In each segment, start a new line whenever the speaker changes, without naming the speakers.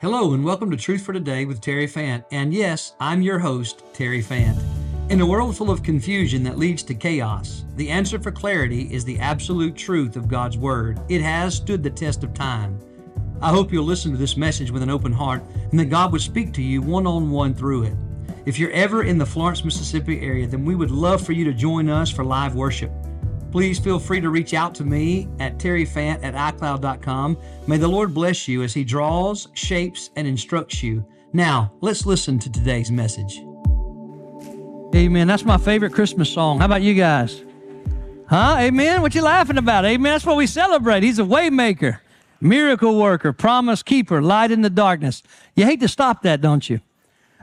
Hello, and welcome to Truth for Today with Terry Fant. And yes, I'm your host, Terry Fant. In a world full of confusion that leads to chaos, the answer for clarity is the absolute truth of God's Word. It has stood the test of time. I hope you'll listen to this message with an open heart and that God would speak to you one on one through it. If you're ever in the Florence, Mississippi area, then we would love for you to join us for live worship. Please feel free to reach out to me at terryfant at iCloud.com. May the Lord bless you as He draws, shapes, and instructs you. Now, let's listen to today's message.
Amen. That's my favorite Christmas song. How about you guys? Huh? Amen. What you laughing about? Amen. That's what we celebrate. He's a waymaker, miracle worker, promise keeper, light in the darkness. You hate to stop that, don't you?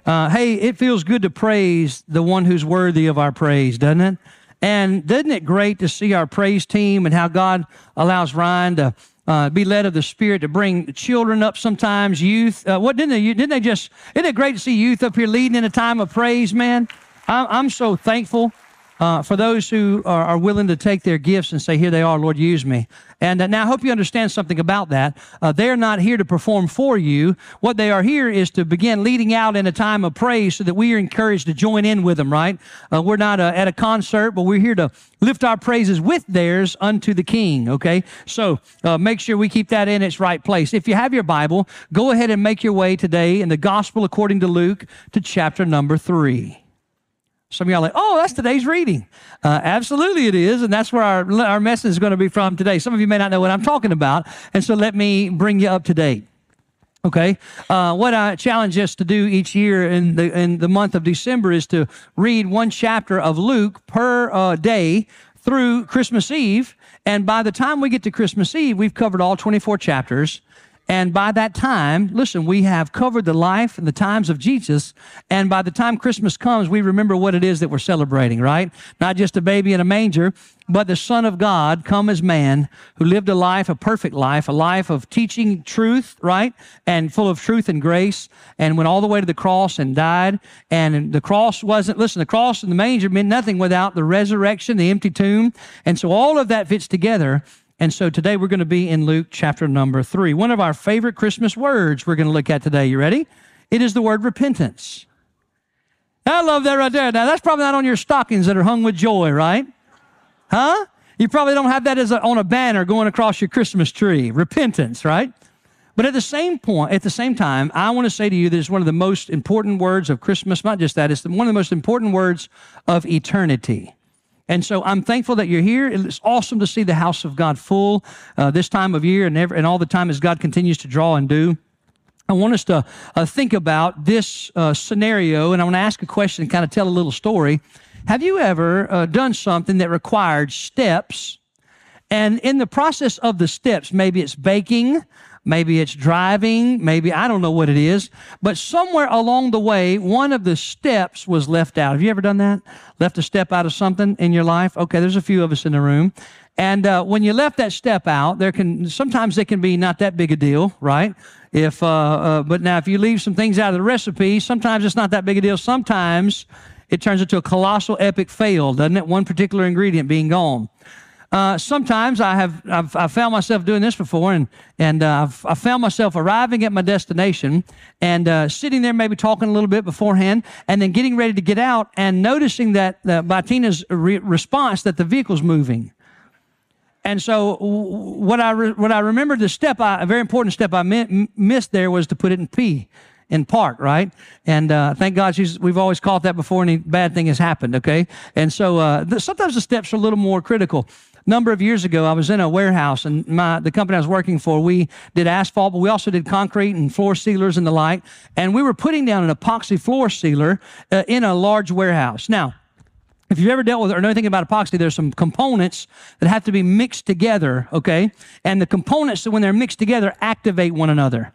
Uh, hey, it feels good to praise the one who's worthy of our praise, doesn't it? And isn't it great to see our praise team and how God allows Ryan to uh, be led of the Spirit to bring children up sometimes, youth. Uh, what didn't they? Didn't they just? Isn't it great to see youth up here leading in a time of praise, man? I'm, I'm so thankful uh, for those who are, are, willing to take their gifts and say, Here they are, Lord, use me. And uh, now I hope you understand something about that. Uh, they're not here to perform for you. What they are here is to begin leading out in a time of praise so that we are encouraged to join in with them, right? Uh, we're not uh, at a concert, but we're here to lift our praises with theirs unto the King, okay? So uh, make sure we keep that in its right place. If you have your Bible, go ahead and make your way today in the Gospel according to Luke to chapter number three. Some of y'all like, oh, that's today's reading. Uh, absolutely, it is, and that's where our our message is going to be from today. Some of you may not know what I'm talking about, and so let me bring you up to date. Okay, uh, what I challenge us to do each year in the in the month of December is to read one chapter of Luke per uh, day through Christmas Eve, and by the time we get to Christmas Eve, we've covered all 24 chapters. And by that time, listen, we have covered the life and the times of Jesus. And by the time Christmas comes, we remember what it is that we're celebrating, right? Not just a baby in a manger, but the Son of God come as man who lived a life, a perfect life, a life of teaching truth, right? And full of truth and grace and went all the way to the cross and died. And the cross wasn't, listen, the cross and the manger meant nothing without the resurrection, the empty tomb. And so all of that fits together and so today we're going to be in Luke chapter number three. One of our favorite Christmas words we're going to look at today. You ready? It is the word repentance. I love that right there. Now, that's probably not on your stockings that are hung with joy, right? Huh? You probably don't have that as a, on a banner going across your Christmas tree. Repentance, right? But at the same point, at the same time, I want to say to you that it's one of the most important words of Christmas. Not just that; it's one of the most important words of eternity. And so I'm thankful that you're here. It's awesome to see the house of God full uh, this time of year and, and all the time as God continues to draw and do. I want us to uh, think about this uh, scenario, and I want to ask a question and kind of tell a little story. Have you ever uh, done something that required steps? And in the process of the steps, maybe it's baking, Maybe it's driving. Maybe I don't know what it is. But somewhere along the way, one of the steps was left out. Have you ever done that? Left a step out of something in your life? Okay, there's a few of us in the room. And uh, when you left that step out, there can sometimes it can be not that big a deal, right? If uh, uh, but now if you leave some things out of the recipe, sometimes it's not that big a deal. Sometimes it turns into a colossal epic fail, doesn't it? One particular ingredient being gone. Uh, sometimes I have I've, I've, found myself doing this before, and and uh, I've, I found myself arriving at my destination and uh, sitting there, maybe talking a little bit beforehand, and then getting ready to get out, and noticing that by Tina's re- response that the vehicle's moving. And so, what I re- what I remembered the step, I, a very important step I mi- missed there was to put it in P in park, right? And uh, thank God she's, we've always caught that before any bad thing has happened, okay? And so uh, sometimes the steps are a little more critical number of years ago, I was in a warehouse, and my the company I was working for, we did asphalt, but we also did concrete and floor sealers and the like. And we were putting down an epoxy floor sealer uh, in a large warehouse. Now, if you've ever dealt with or know anything about epoxy, there's some components that have to be mixed together, okay? And the components, when they're mixed together, activate one another.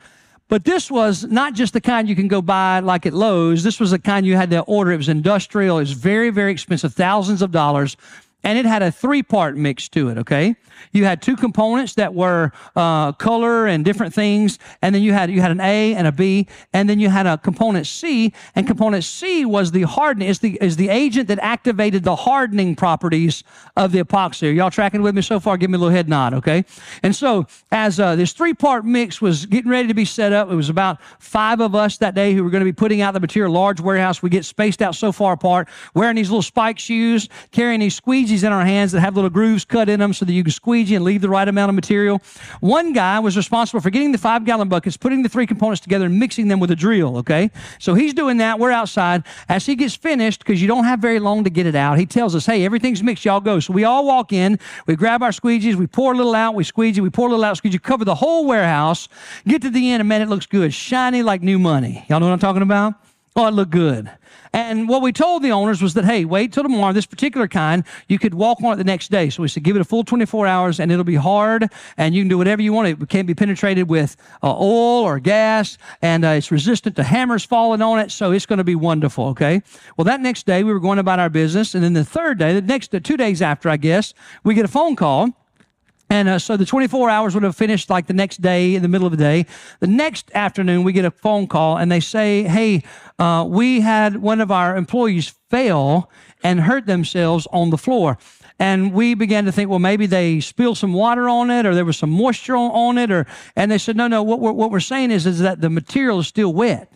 But this was not just the kind you can go buy like at Lowe's. This was the kind you had to order. It was industrial. It was very, very expensive, thousands of dollars. And it had a three part mix to it, okay? You had two components that were uh, color and different things, and then you had you had an A and a B, and then you had a component C, and component C was the hardening, is the is the agent that activated the hardening properties of the epoxy. Are y'all tracking with me so far? Give me a little head nod, okay? And so as uh, this three part mix was getting ready to be set up, it was about five of us that day who were going to be putting out the material, large warehouse. We get spaced out so far apart, wearing these little spike shoes, carrying these squeegees in our hands that have little grooves cut in them so that you can squeegee and leave the right amount of material. One guy was responsible for getting the five gallon buckets, putting the three components together, and mixing them with a drill, okay? So he's doing that. We're outside. As he gets finished, because you don't have very long to get it out, he tells us, hey, everything's mixed, y'all go. So we all walk in, we grab our squeegees, we pour a little out, we squeegee, we pour a little out, squeegee, cover the whole warehouse, get to the end, and man, it looks good, shiny like new money. Y'all know what I'm talking about? Oh, it looked good. And what we told the owners was that, hey, wait till tomorrow. This particular kind, you could walk on it the next day. So we said, give it a full 24 hours and it'll be hard and you can do whatever you want. It can't be penetrated with uh, oil or gas and uh, it's resistant to hammers falling on it. So it's going to be wonderful. Okay. Well, that next day we were going about our business. And then the third day, the next uh, two days after, I guess, we get a phone call and uh, so the 24 hours would have finished like the next day in the middle of the day. The next afternoon, we get a phone call and they say, Hey, uh, we had one of our employees fail and hurt themselves on the floor. And we began to think, well, maybe they spilled some water on it or there was some moisture on, on it. Or, and they said, no, no, what we're, what we're saying is, is that the material is still wet.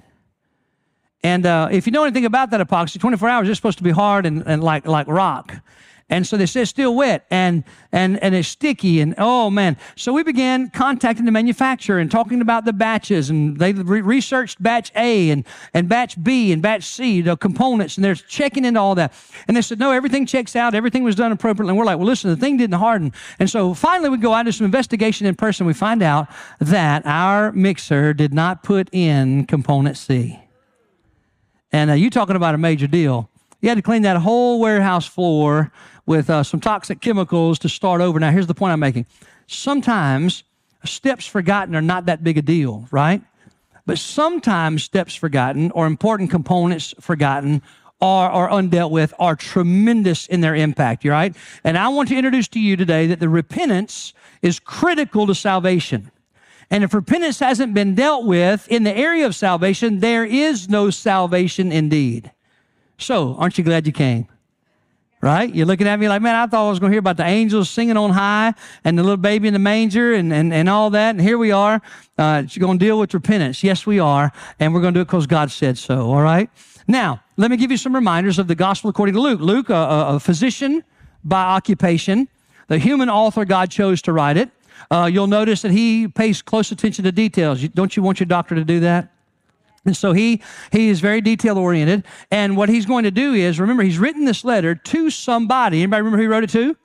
And uh, if you know anything about that epoxy, 24 hours is supposed to be hard and, and like, like rock. And so they said still wet and, and, and it's sticky and oh man. So we began contacting the manufacturer and talking about the batches and they re- researched batch A and, and batch B and batch C, the components and they're checking into all that. And they said, no, everything checks out. Everything was done appropriately. And we're like, well, listen, the thing didn't harden. And so finally we go out to some investigation in person. We find out that our mixer did not put in component C. And uh, you talking about a major deal. You had to clean that whole warehouse floor with uh, some toxic chemicals to start over. Now, here's the point I'm making. Sometimes steps forgotten are not that big a deal, right? But sometimes steps forgotten or important components forgotten are, are undealt with are tremendous in their impact, right? And I want to introduce to you today that the repentance is critical to salvation. And if repentance hasn't been dealt with in the area of salvation, there is no salvation indeed. So, aren't you glad you came? right? You're looking at me like, man, I thought I was going to hear about the angels singing on high and the little baby in the manger and, and, and all that. And here we are. Uh, you're going to deal with repentance. Yes, we are. And we're going to do it because God said so. All right. Now, let me give you some reminders of the gospel according to Luke. Luke, a, a physician by occupation, the human author God chose to write it. Uh, you'll notice that he pays close attention to details. Don't you want your doctor to do that? And so he, he is very detail oriented. And what he's going to do is, remember, he's written this letter to somebody. Anybody remember who he wrote it to?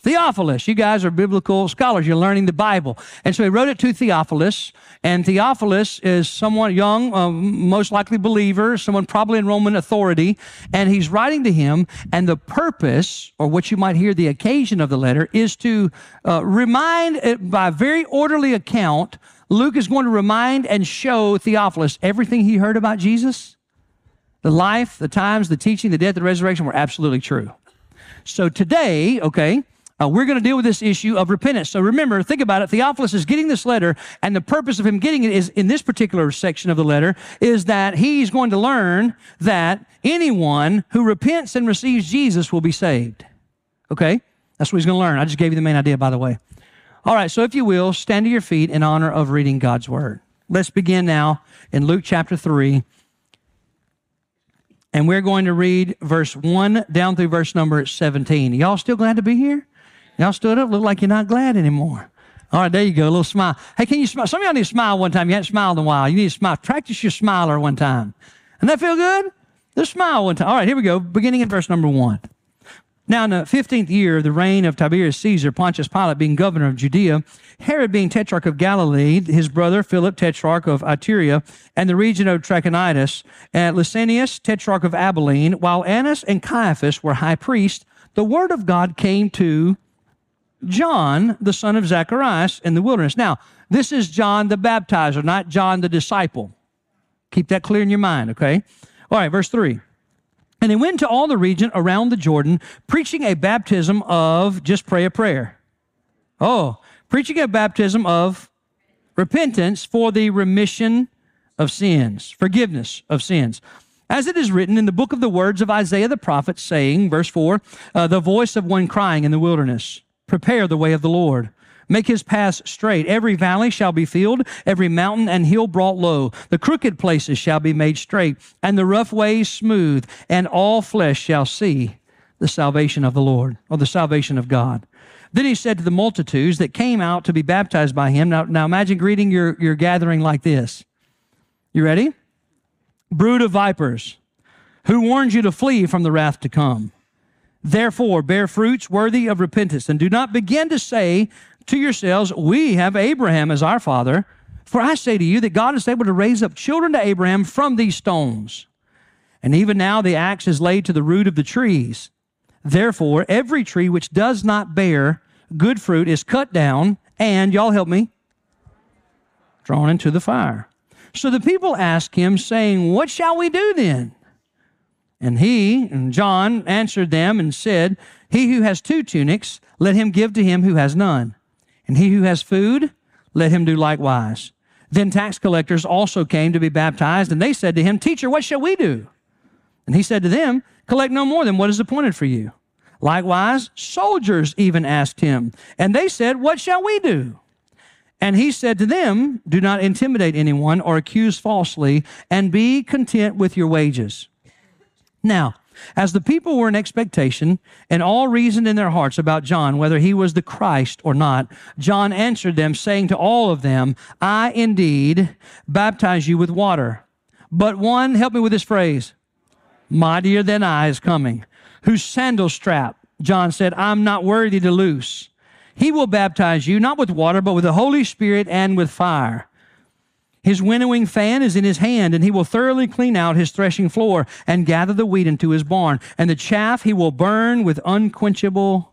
Theophilus. You guys are biblical scholars. You're learning the Bible. And so he wrote it to Theophilus. And Theophilus is someone young, uh, most likely believer, someone probably in Roman authority. And he's writing to him. And the purpose, or what you might hear the occasion of the letter, is to uh, remind, by very orderly account, Luke is going to remind and show Theophilus everything he heard about Jesus. The life, the times, the teaching, the death, the resurrection were absolutely true. So today, okay, uh, we're going to deal with this issue of repentance. So remember, think about it. Theophilus is getting this letter, and the purpose of him getting it is in this particular section of the letter is that he's going to learn that anyone who repents and receives Jesus will be saved. Okay? That's what he's going to learn. I just gave you the main idea, by the way. All right, so if you will, stand to your feet in honor of reading God's word. Let's begin now in Luke chapter 3. And we're going to read verse 1 down through verse number 17. Y'all still glad to be here? Y'all stood up, look like you're not glad anymore. All right, there you go, a little smile. Hey, can you smile? Some of y'all need to smile one time. You haven't smiled in a while. You need to smile. Practice your smiler one time. And that feel good? Just smile one time. All right, here we go, beginning in verse number 1. Now, in the 15th year of the reign of Tiberius Caesar, Pontius Pilate being governor of Judea, Herod being tetrarch of Galilee, his brother Philip, tetrarch of Iturea, and the region of Trachonitis, and Lysanias, tetrarch of Abilene, while Annas and Caiaphas were high priests, the word of God came to John, the son of Zacharias, in the wilderness. Now, this is John the baptizer, not John the disciple. Keep that clear in your mind, okay? All right, verse 3. And they went to all the region around the Jordan, preaching a baptism of, just pray a prayer. Oh, preaching a baptism of repentance for the remission of sins, forgiveness of sins. As it is written in the book of the words of Isaiah the prophet, saying, verse 4, uh, the voice of one crying in the wilderness, prepare the way of the Lord. Make his paths straight. Every valley shall be filled, every mountain and hill brought low. The crooked places shall be made straight, and the rough ways smooth, and all flesh shall see the salvation of the Lord, or the salvation of God. Then he said to the multitudes that came out to be baptized by him. Now, now imagine greeting your, your gathering like this. You ready? Brood of vipers, who warned you to flee from the wrath to come. Therefore, bear fruits worthy of repentance, and do not begin to say to yourselves, We have Abraham as our father. For I say to you that God is able to raise up children to Abraham from these stones. And even now the axe is laid to the root of the trees. Therefore, every tree which does not bear good fruit is cut down, and, y'all help me, drawn into the fire. So the people ask him, saying, What shall we do then? And he, and John, answered them and said, He who has two tunics, let him give to him who has none. And he who has food, let him do likewise. Then tax collectors also came to be baptized, and they said to him, Teacher, what shall we do? And he said to them, Collect no more than what is appointed for you. Likewise, soldiers even asked him, and they said, What shall we do? And he said to them, Do not intimidate anyone or accuse falsely, and be content with your wages. Now, as the people were in expectation and all reasoned in their hearts about John, whether he was the Christ or not, John answered them, saying to all of them, I indeed baptize you with water. But one, help me with this phrase, mightier than I is coming, whose sandal strap, John said, I'm not worthy to loose. He will baptize you, not with water, but with the Holy Spirit and with fire. His winnowing fan is in his hand, and he will thoroughly clean out his threshing floor and gather the wheat into his barn. And the chaff he will burn with unquenchable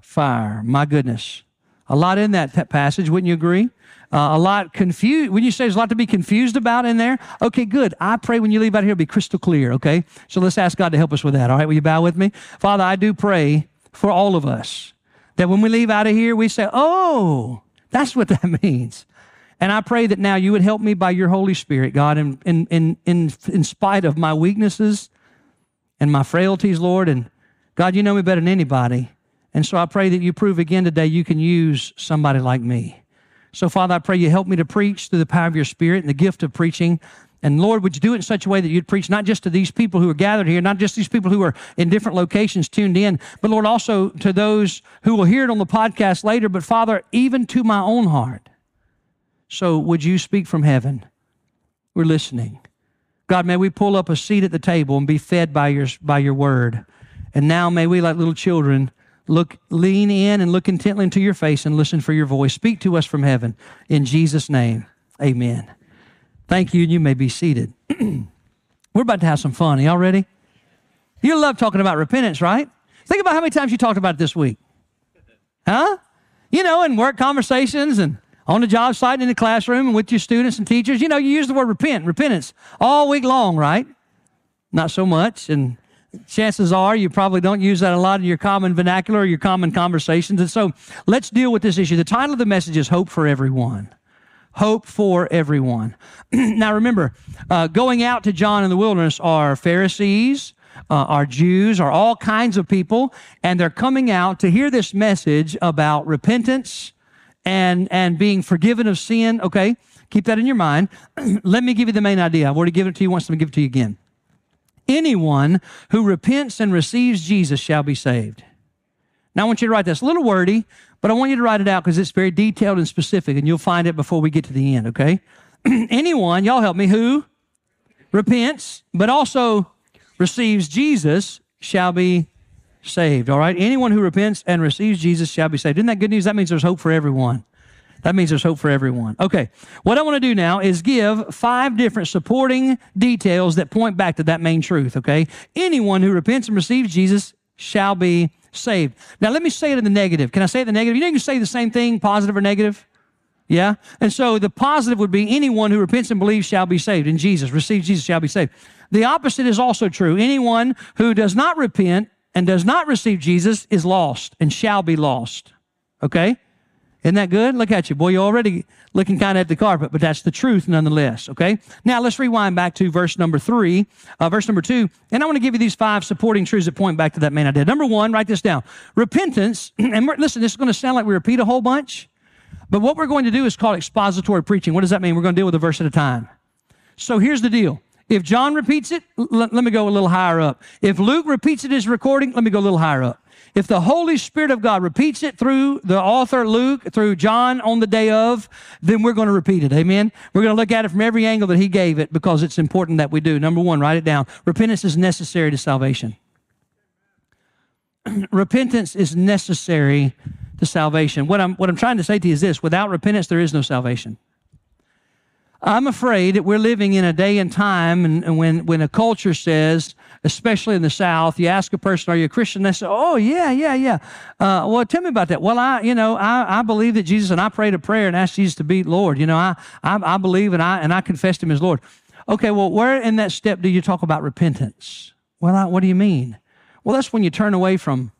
fire. My goodness. A lot in that passage, wouldn't you agree? Uh, a lot confused. When you say there's a lot to be confused about in there, okay, good. I pray when you leave out here, it'll be crystal clear, okay? So let's ask God to help us with that, all right? Will you bow with me? Father, I do pray for all of us that when we leave out of here, we say, oh, that's what that means. And I pray that now you would help me by your Holy Spirit, God, in, in, in, in, in spite of my weaknesses and my frailties, Lord. And God, you know me better than anybody. And so I pray that you prove again today you can use somebody like me. So, Father, I pray you help me to preach through the power of your Spirit and the gift of preaching. And Lord, would you do it in such a way that you'd preach not just to these people who are gathered here, not just these people who are in different locations tuned in, but Lord, also to those who will hear it on the podcast later, but Father, even to my own heart. So would you speak from heaven? We're listening. God, may we pull up a seat at the table and be fed by your, by your word. And now may we, like little children, look, lean in and look intently into your face and listen for your voice. Speak to us from heaven. In Jesus' name, amen. Thank you, and you may be seated. We're about to have some fun. Y'all ready? You love talking about repentance, right? Think about how many times you talked about it this week. Huh? You know, in work conversations and on the job site in the classroom and with your students and teachers. You know, you use the word repent, repentance all week long, right? Not so much. And chances are you probably don't use that a lot in your common vernacular or your common conversations. And so let's deal with this issue. The title of the message is Hope for Everyone. Hope for everyone. now remember, uh, going out to John in the wilderness are Pharisees, uh, are Jews, are all kinds of people, and they're coming out to hear this message about repentance and, and being forgiven of sin. Okay, keep that in your mind. Let me give you the main idea. I've already given it to you once, let me give it to you again. Anyone who repents and receives Jesus shall be saved. Now, I want you to write this. a little wordy, but I want you to write it out because it's very detailed and specific, and you'll find it before we get to the end, okay? Anyone, y'all help me, who repents, but also receives Jesus shall be saved. All right? Anyone who repents and receives Jesus shall be saved. Isn't that good news? That means there's hope for everyone. That means there's hope for everyone. Okay. What I want to do now is give five different supporting details that point back to that main truth. Okay. Anyone who repents and receives Jesus shall be saved. Now, let me say it in the negative. Can I say it in the negative? You know, you can say the same thing, positive or negative. Yeah? And so the positive would be anyone who repents and believes shall be saved. In Jesus, receives Jesus shall be saved. The opposite is also true. Anyone who does not repent and does not receive Jesus is lost and shall be lost. Okay? Isn't that good? Look at you. Boy, you're already looking kind of at the carpet, but that's the truth nonetheless. Okay? Now let's rewind back to verse number three, uh, verse number two, and I want to give you these five supporting truths that point back to that main idea. Number one, write this down. Repentance, and listen, this is going to sound like we repeat a whole bunch, but what we're going to do is called expository preaching. What does that mean? We're going to deal with a verse at a time. So here's the deal. If John repeats it, l- let me go a little higher up. If Luke repeats it as recording, let me go a little higher up. If the Holy Spirit of God repeats it through the author Luke, through John on the day of, then we're going to repeat it. Amen. We're going to look at it from every angle that he gave it because it's important that we do. Number one, write it down. Repentance is necessary to salvation. repentance is necessary to salvation. What I'm, what I'm trying to say to you is this without repentance, there is no salvation. I'm afraid that we're living in a day and time and, and, when, when a culture says, especially in the South, you ask a person, are you a Christian? They say, oh, yeah, yeah, yeah. Uh, well, tell me about that. Well, I, you know, I, I believe that Jesus, and I prayed a prayer and asked Jesus to be Lord. You know, I, I, I believe and I, and I confessed him as Lord. Okay, well, where in that step do you talk about repentance? Well, I, what do you mean? Well, that's when you turn away from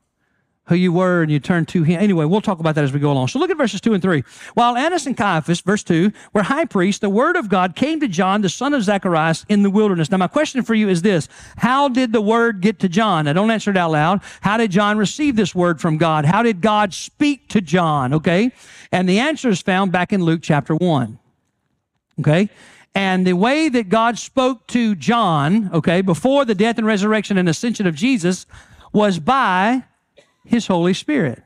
who you were and you turned to him. Anyway, we'll talk about that as we go along. So look at verses 2 and 3. While Annas and Caiaphas, verse 2, were high priests, the word of God came to John, the son of Zacharias, in the wilderness. Now, my question for you is this How did the word get to John? Now, don't answer it out loud. How did John receive this word from God? How did God speak to John? Okay? And the answer is found back in Luke chapter 1. Okay? And the way that God spoke to John, okay, before the death and resurrection and ascension of Jesus was by his Holy Spirit.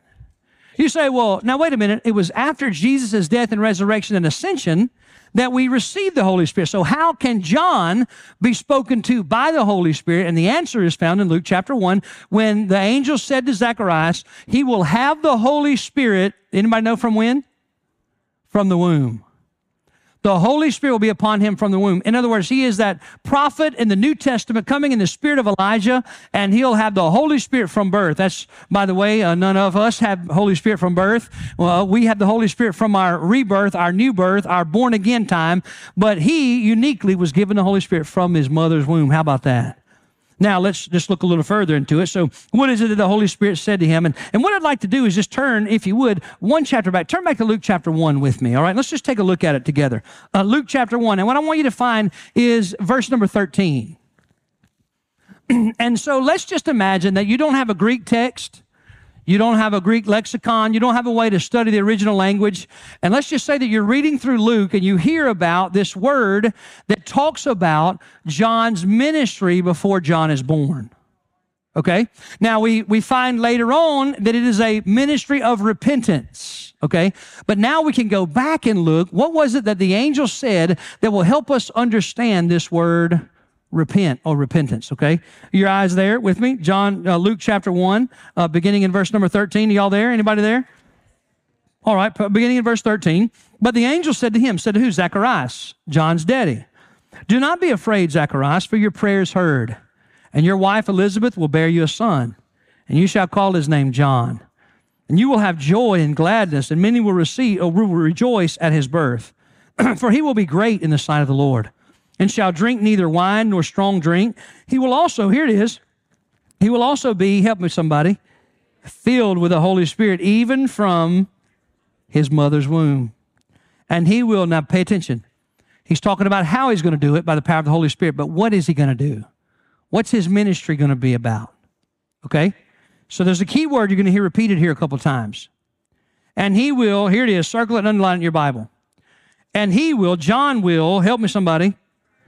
You say, well, now wait a minute. It was after Jesus' death and resurrection and ascension that we received the Holy Spirit. So how can John be spoken to by the Holy Spirit? And the answer is found in Luke chapter 1 when the angel said to Zacharias, he will have the Holy Spirit. Anybody know from when? From the womb. The Holy Spirit will be upon him from the womb. In other words, he is that prophet in the New Testament coming in the spirit of Elijah, and he'll have the Holy Spirit from birth. That's, by the way, uh, none of us have Holy Spirit from birth. Well, we have the Holy Spirit from our rebirth, our new birth, our born again time, but he uniquely was given the Holy Spirit from his mother's womb. How about that? Now, let's just look a little further into it. So, what is it that the Holy Spirit said to him? And, and what I'd like to do is just turn, if you would, one chapter back. Turn back to Luke chapter 1 with me, all right? Let's just take a look at it together. Uh, Luke chapter 1. And what I want you to find is verse number 13. and so, let's just imagine that you don't have a Greek text. You don't have a Greek lexicon. You don't have a way to study the original language. And let's just say that you're reading through Luke and you hear about this word that talks about John's ministry before John is born. Okay? Now we, we find later on that it is a ministry of repentance. Okay? But now we can go back and look. What was it that the angel said that will help us understand this word repent or repentance. Okay, your eyes there with me. John, uh, Luke chapter one, uh, beginning in verse number thirteen. Y'all there? Anybody there? All right, beginning in verse thirteen. But the angel said to him, said to who? Zacharias, John's daddy. Do not be afraid, Zacharias, for your prayers heard, and your wife Elizabeth will bear you a son, and you shall call his name John. And you will have joy and gladness, and many will receive or will rejoice at his birth, for he will be great in the sight of the Lord and shall drink neither wine nor strong drink. He will also, here it is, he will also be, help me somebody, filled with the Holy Spirit, even from his mother's womb. And he will, now pay attention, he's talking about how he's going to do it by the power of the Holy Spirit, but what is he going to do? What's his ministry going to be about? Okay? So there's a key word you're going to hear repeated here a couple times. And he will, here it is, circle it and underline it in your Bible. And he will, John will, help me somebody,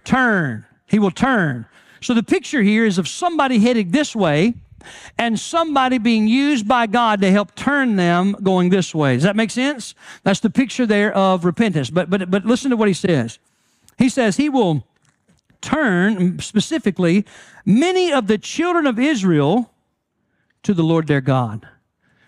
turn. He will turn. So the picture here is of somebody heading this way and somebody being used by God to help turn them going this way. Does that make sense? That's the picture there of repentance. But but but listen to what he says. He says he will turn specifically many of the children of Israel to the Lord their God.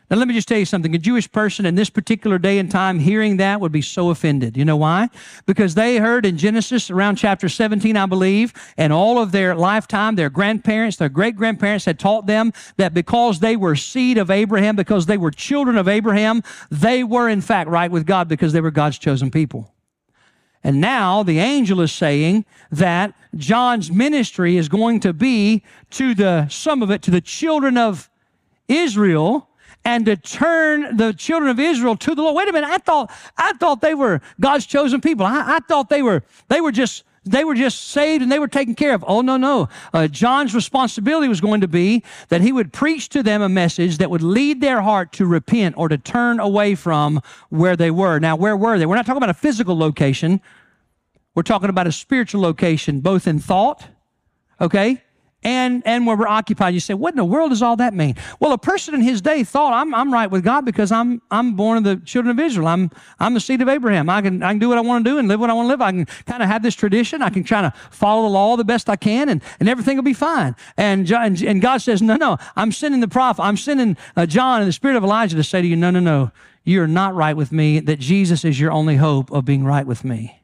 Now, let me just tell you something. A Jewish person in this particular day and time hearing that would be so offended. You know why? Because they heard in Genesis around chapter 17, I believe, and all of their lifetime, their grandparents, their great grandparents had taught them that because they were seed of Abraham, because they were children of Abraham, they were in fact right with God because they were God's chosen people. And now the angel is saying that John's ministry is going to be to the, some of it, to the children of Israel and to turn the children of Israel to the Lord. Wait a minute, I thought I thought they were God's chosen people. I, I thought they were they were just they were just saved and they were taken care of. Oh, no, no. Uh, John's responsibility was going to be that he would preach to them a message that would lead their heart to repent or to turn away from where they were. Now, where were they? We're not talking about a physical location. We're talking about a spiritual location, both in thought, okay, and, and where we're occupied. You say, what in the world does all that mean? Well, a person in his day thought, I'm, I'm right with God because I'm, I'm born of the children of Israel. I'm, I'm the seed of Abraham. I can, I can do what I want to do and live what I want to live. I can kind of have this tradition. I can try to follow the law the best I can and, and everything will be fine. And, and, and God says, no, no, I'm sending the prophet. I'm sending uh, John and the spirit of Elijah to say to you, no, no, no, you're not right with me, that Jesus is your only hope of being right with me.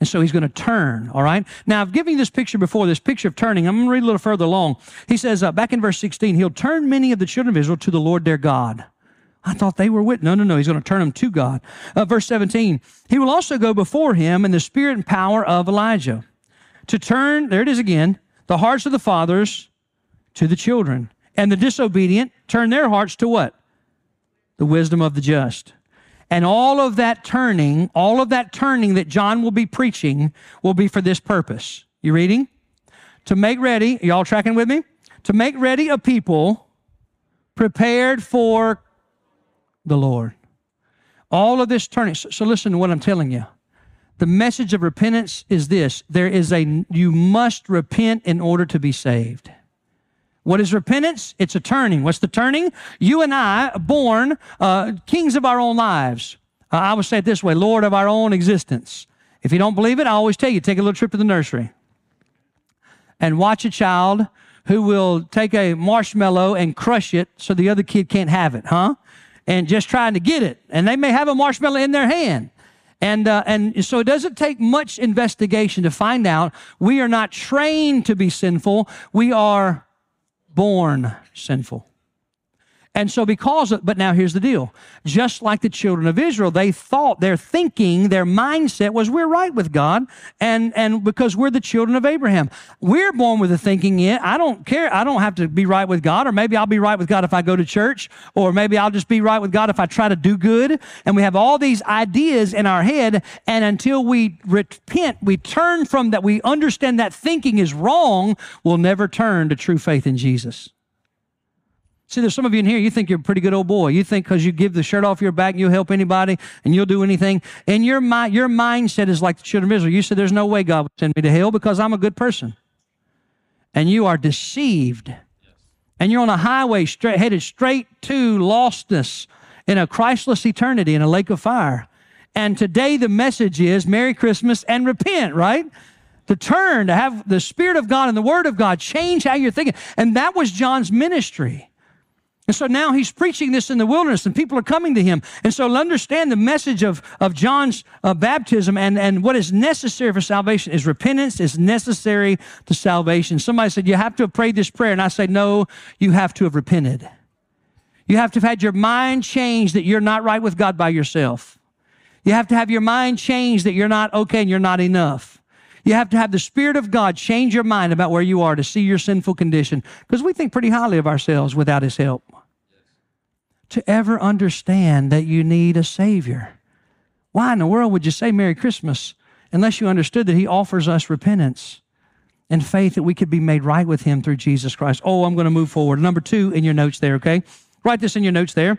And so he's going to turn, all right? Now, I've given you this picture before, this picture of turning. I'm going to read a little further along. He says, uh, back in verse 16, he'll turn many of the children of Israel to the Lord their God. I thought they were with. No, no, no. He's going to turn them to God. Uh, verse 17, he will also go before him in the spirit and power of Elijah to turn, there it is again, the hearts of the fathers to the children, and the disobedient turn their hearts to what? The wisdom of the just. And all of that turning, all of that turning that John will be preaching will be for this purpose. You reading? To make ready, y'all tracking with me? To make ready a people prepared for the Lord. All of this turning. So, so listen to what I'm telling you. The message of repentance is this there is a, you must repent in order to be saved. What is repentance? It's a turning. What's the turning? You and I, born uh, kings of our own lives. Uh, I would say it this way Lord of our own existence. If you don't believe it, I always tell you take a little trip to the nursery and watch a child who will take a marshmallow and crush it so the other kid can't have it, huh? And just trying to get it. And they may have a marshmallow in their hand. And, uh, and so it doesn't take much investigation to find out we are not trained to be sinful. We are born sinful. And so, because of, but now here's the deal. Just like the children of Israel, they thought their thinking, their mindset was we're right with God. And, and because we're the children of Abraham, we're born with the thinking, yeah, I don't care. I don't have to be right with God, or maybe I'll be right with God if I go to church, or maybe I'll just be right with God if I try to do good. And we have all these ideas in our head. And until we repent, we turn from that, we understand that thinking is wrong, we'll never turn to true faith in Jesus. See, there's some of you in here, you think you're a pretty good old boy. You think because you give the shirt off your back, you'll help anybody and you'll do anything. And your, mind, your mindset is like the children of Israel. You said, There's no way God would send me to hell because I'm a good person. And you are deceived. And you're on a highway straight, headed straight to lostness in a Christless eternity in a lake of fire. And today the message is Merry Christmas and repent, right? To turn, to have the Spirit of God and the Word of God change how you're thinking. And that was John's ministry. And so now he's preaching this in the wilderness and people are coming to him. And so understand the message of, of John's uh, baptism and, and what is necessary for salvation is repentance is necessary to salvation. Somebody said, you have to have prayed this prayer. And I say, no, you have to have repented. You have to have had your mind changed that you're not right with God by yourself. You have to have your mind changed that you're not okay and you're not enough. You have to have the Spirit of God change your mind about where you are to see your sinful condition because we think pretty highly of ourselves without His help to ever understand that you need a Savior. Why in the world would you say Merry Christmas unless you understood that He offers us repentance and faith that we could be made right with Him through Jesus Christ? Oh, I'm going to move forward. Number two in your notes there, okay? Write this in your notes there.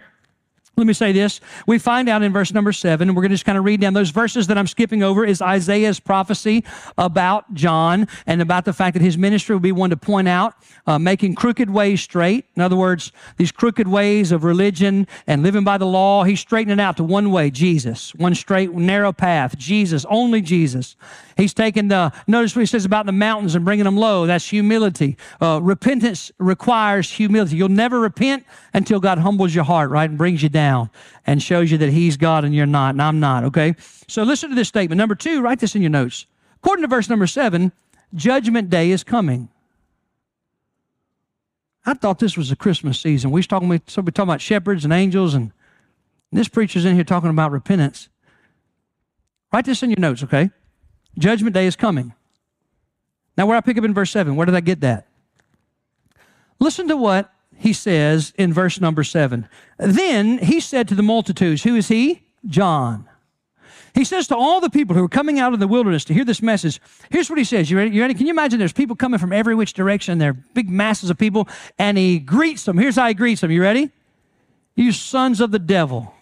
Let me say this. We find out in verse number seven, and we're going to just kind of read down those verses that I'm skipping over is Isaiah's prophecy about John and about the fact that his ministry will be one to point out, uh, making crooked ways straight. In other words, these crooked ways of religion and living by the law, he's straightening out to one way, Jesus. One straight, narrow path, Jesus, only Jesus. He's taking the, notice what he says about the mountains and bringing them low. That's humility. Uh, repentance requires humility. You'll never repent until God humbles your heart, right, and brings you down and shows you that He's God and you're not, and I'm not, okay? So listen to this statement. Number two, write this in your notes. According to verse number seven, judgment day is coming. I thought this was the Christmas season. We was talking, we talking about shepherds and angels, and this preacher's in here talking about repentance. Write this in your notes, okay? Judgment day is coming. Now, where I pick up in verse 7, where did I get that? Listen to what he says in verse number 7. Then he said to the multitudes, Who is he? John. He says to all the people who are coming out of the wilderness to hear this message, here's what he says. You ready? You ready? Can you imagine there's people coming from every which direction? They're big masses of people, and he greets them. Here's how he greets them. You ready? You sons of the devil.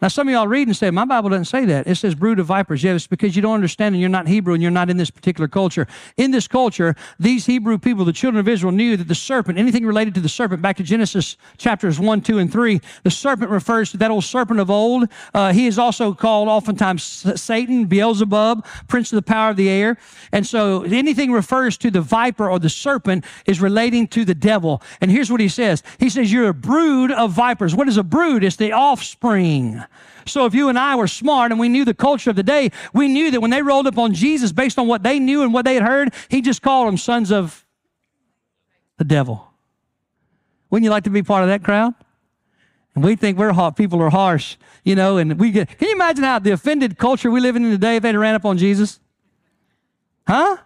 Now, some of y'all read and say, My Bible doesn't say that. It says brood of vipers. Yes, because you don't understand and you're not Hebrew and you're not in this particular culture. In this culture, these Hebrew people, the children of Israel, knew that the serpent, anything related to the serpent, back to Genesis chapters 1, 2, and 3, the serpent refers to that old serpent of old. Uh, he is also called oftentimes Satan, Beelzebub, prince of the power of the air. And so anything refers to the viper or the serpent is relating to the devil. And here's what he says He says, You're a brood of vipers. What is a brood? It's the offspring. So if you and I were smart and we knew the culture of the day, we knew that when they rolled up on Jesus based on what they knew and what they had heard, he just called them sons of the devil. Wouldn't you like to be part of that crowd? And we think we're hot, people are harsh, you know, and we get, can you imagine how the offended culture we live in today if they'd ran up on Jesus? Huh?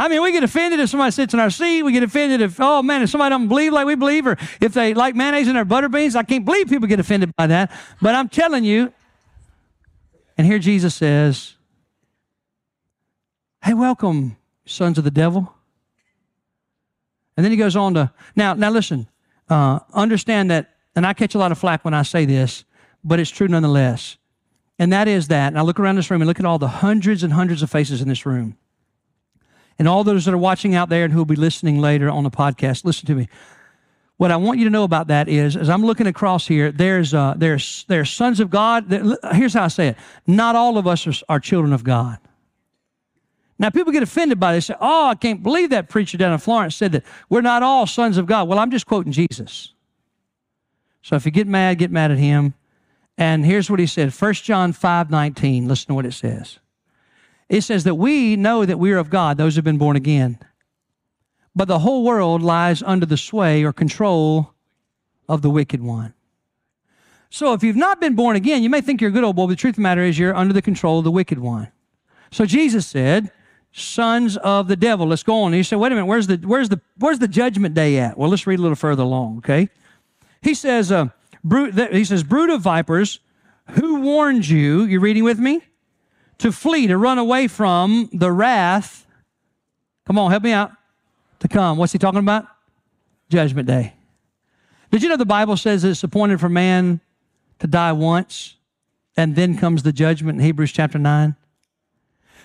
I mean, we get offended if somebody sits in our seat. We get offended if, oh man, if somebody don't believe like we believe, or if they like mayonnaise in their butter beans. I can't believe people get offended by that. But I'm telling you, and here Jesus says, Hey, welcome, sons of the devil. And then he goes on to, now, now listen, uh, understand that, and I catch a lot of flack when I say this, but it's true nonetheless. And that is that, and I look around this room and look at all the hundreds and hundreds of faces in this room and all those that are watching out there and who will be listening later on the podcast, listen to me. What I want you to know about that is, as I'm looking across here, there's uh, there's there's sons of God. Here's how I say it: Not all of us are, are children of God. Now, people get offended by this. Say, "Oh, I can't believe that preacher down in Florence said that we're not all sons of God." Well, I'm just quoting Jesus. So if you get mad, get mad at him. And here's what he said: 1 John 5, 19. Listen to what it says. It says that we know that we are of God, those have been born again. But the whole world lies under the sway or control of the wicked one. So if you've not been born again, you may think you're a good old boy, but the truth of the matter is you're under the control of the wicked one. So Jesus said, sons of the devil. Let's go on. You say, wait a minute, where's the, where's the, where's the judgment day at? Well, let's read a little further along, okay? He says, uh, brood, he says, brood of vipers, who warned you? You're reading with me? To flee, to run away from the wrath. Come on, help me out. To come. What's he talking about? Judgment day. Did you know the Bible says it's appointed for man to die once and then comes the judgment in Hebrews chapter 9?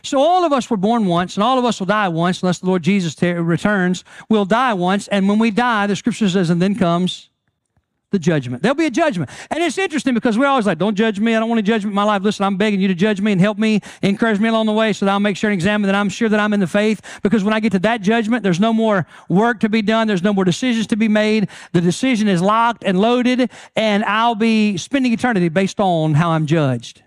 So all of us were born once and all of us will die once unless the Lord Jesus returns. We'll die once. And when we die, the scripture says, and then comes the judgment. There'll be a judgment. And it's interesting because we're always like, don't judge me. I don't want to judge in my life. Listen, I'm begging you to judge me and help me, encourage me along the way so that I'll make sure and examine that I'm sure that I'm in the faith. Because when I get to that judgment, there's no more work to be done. There's no more decisions to be made. The decision is locked and loaded, and I'll be spending eternity based on how I'm judged.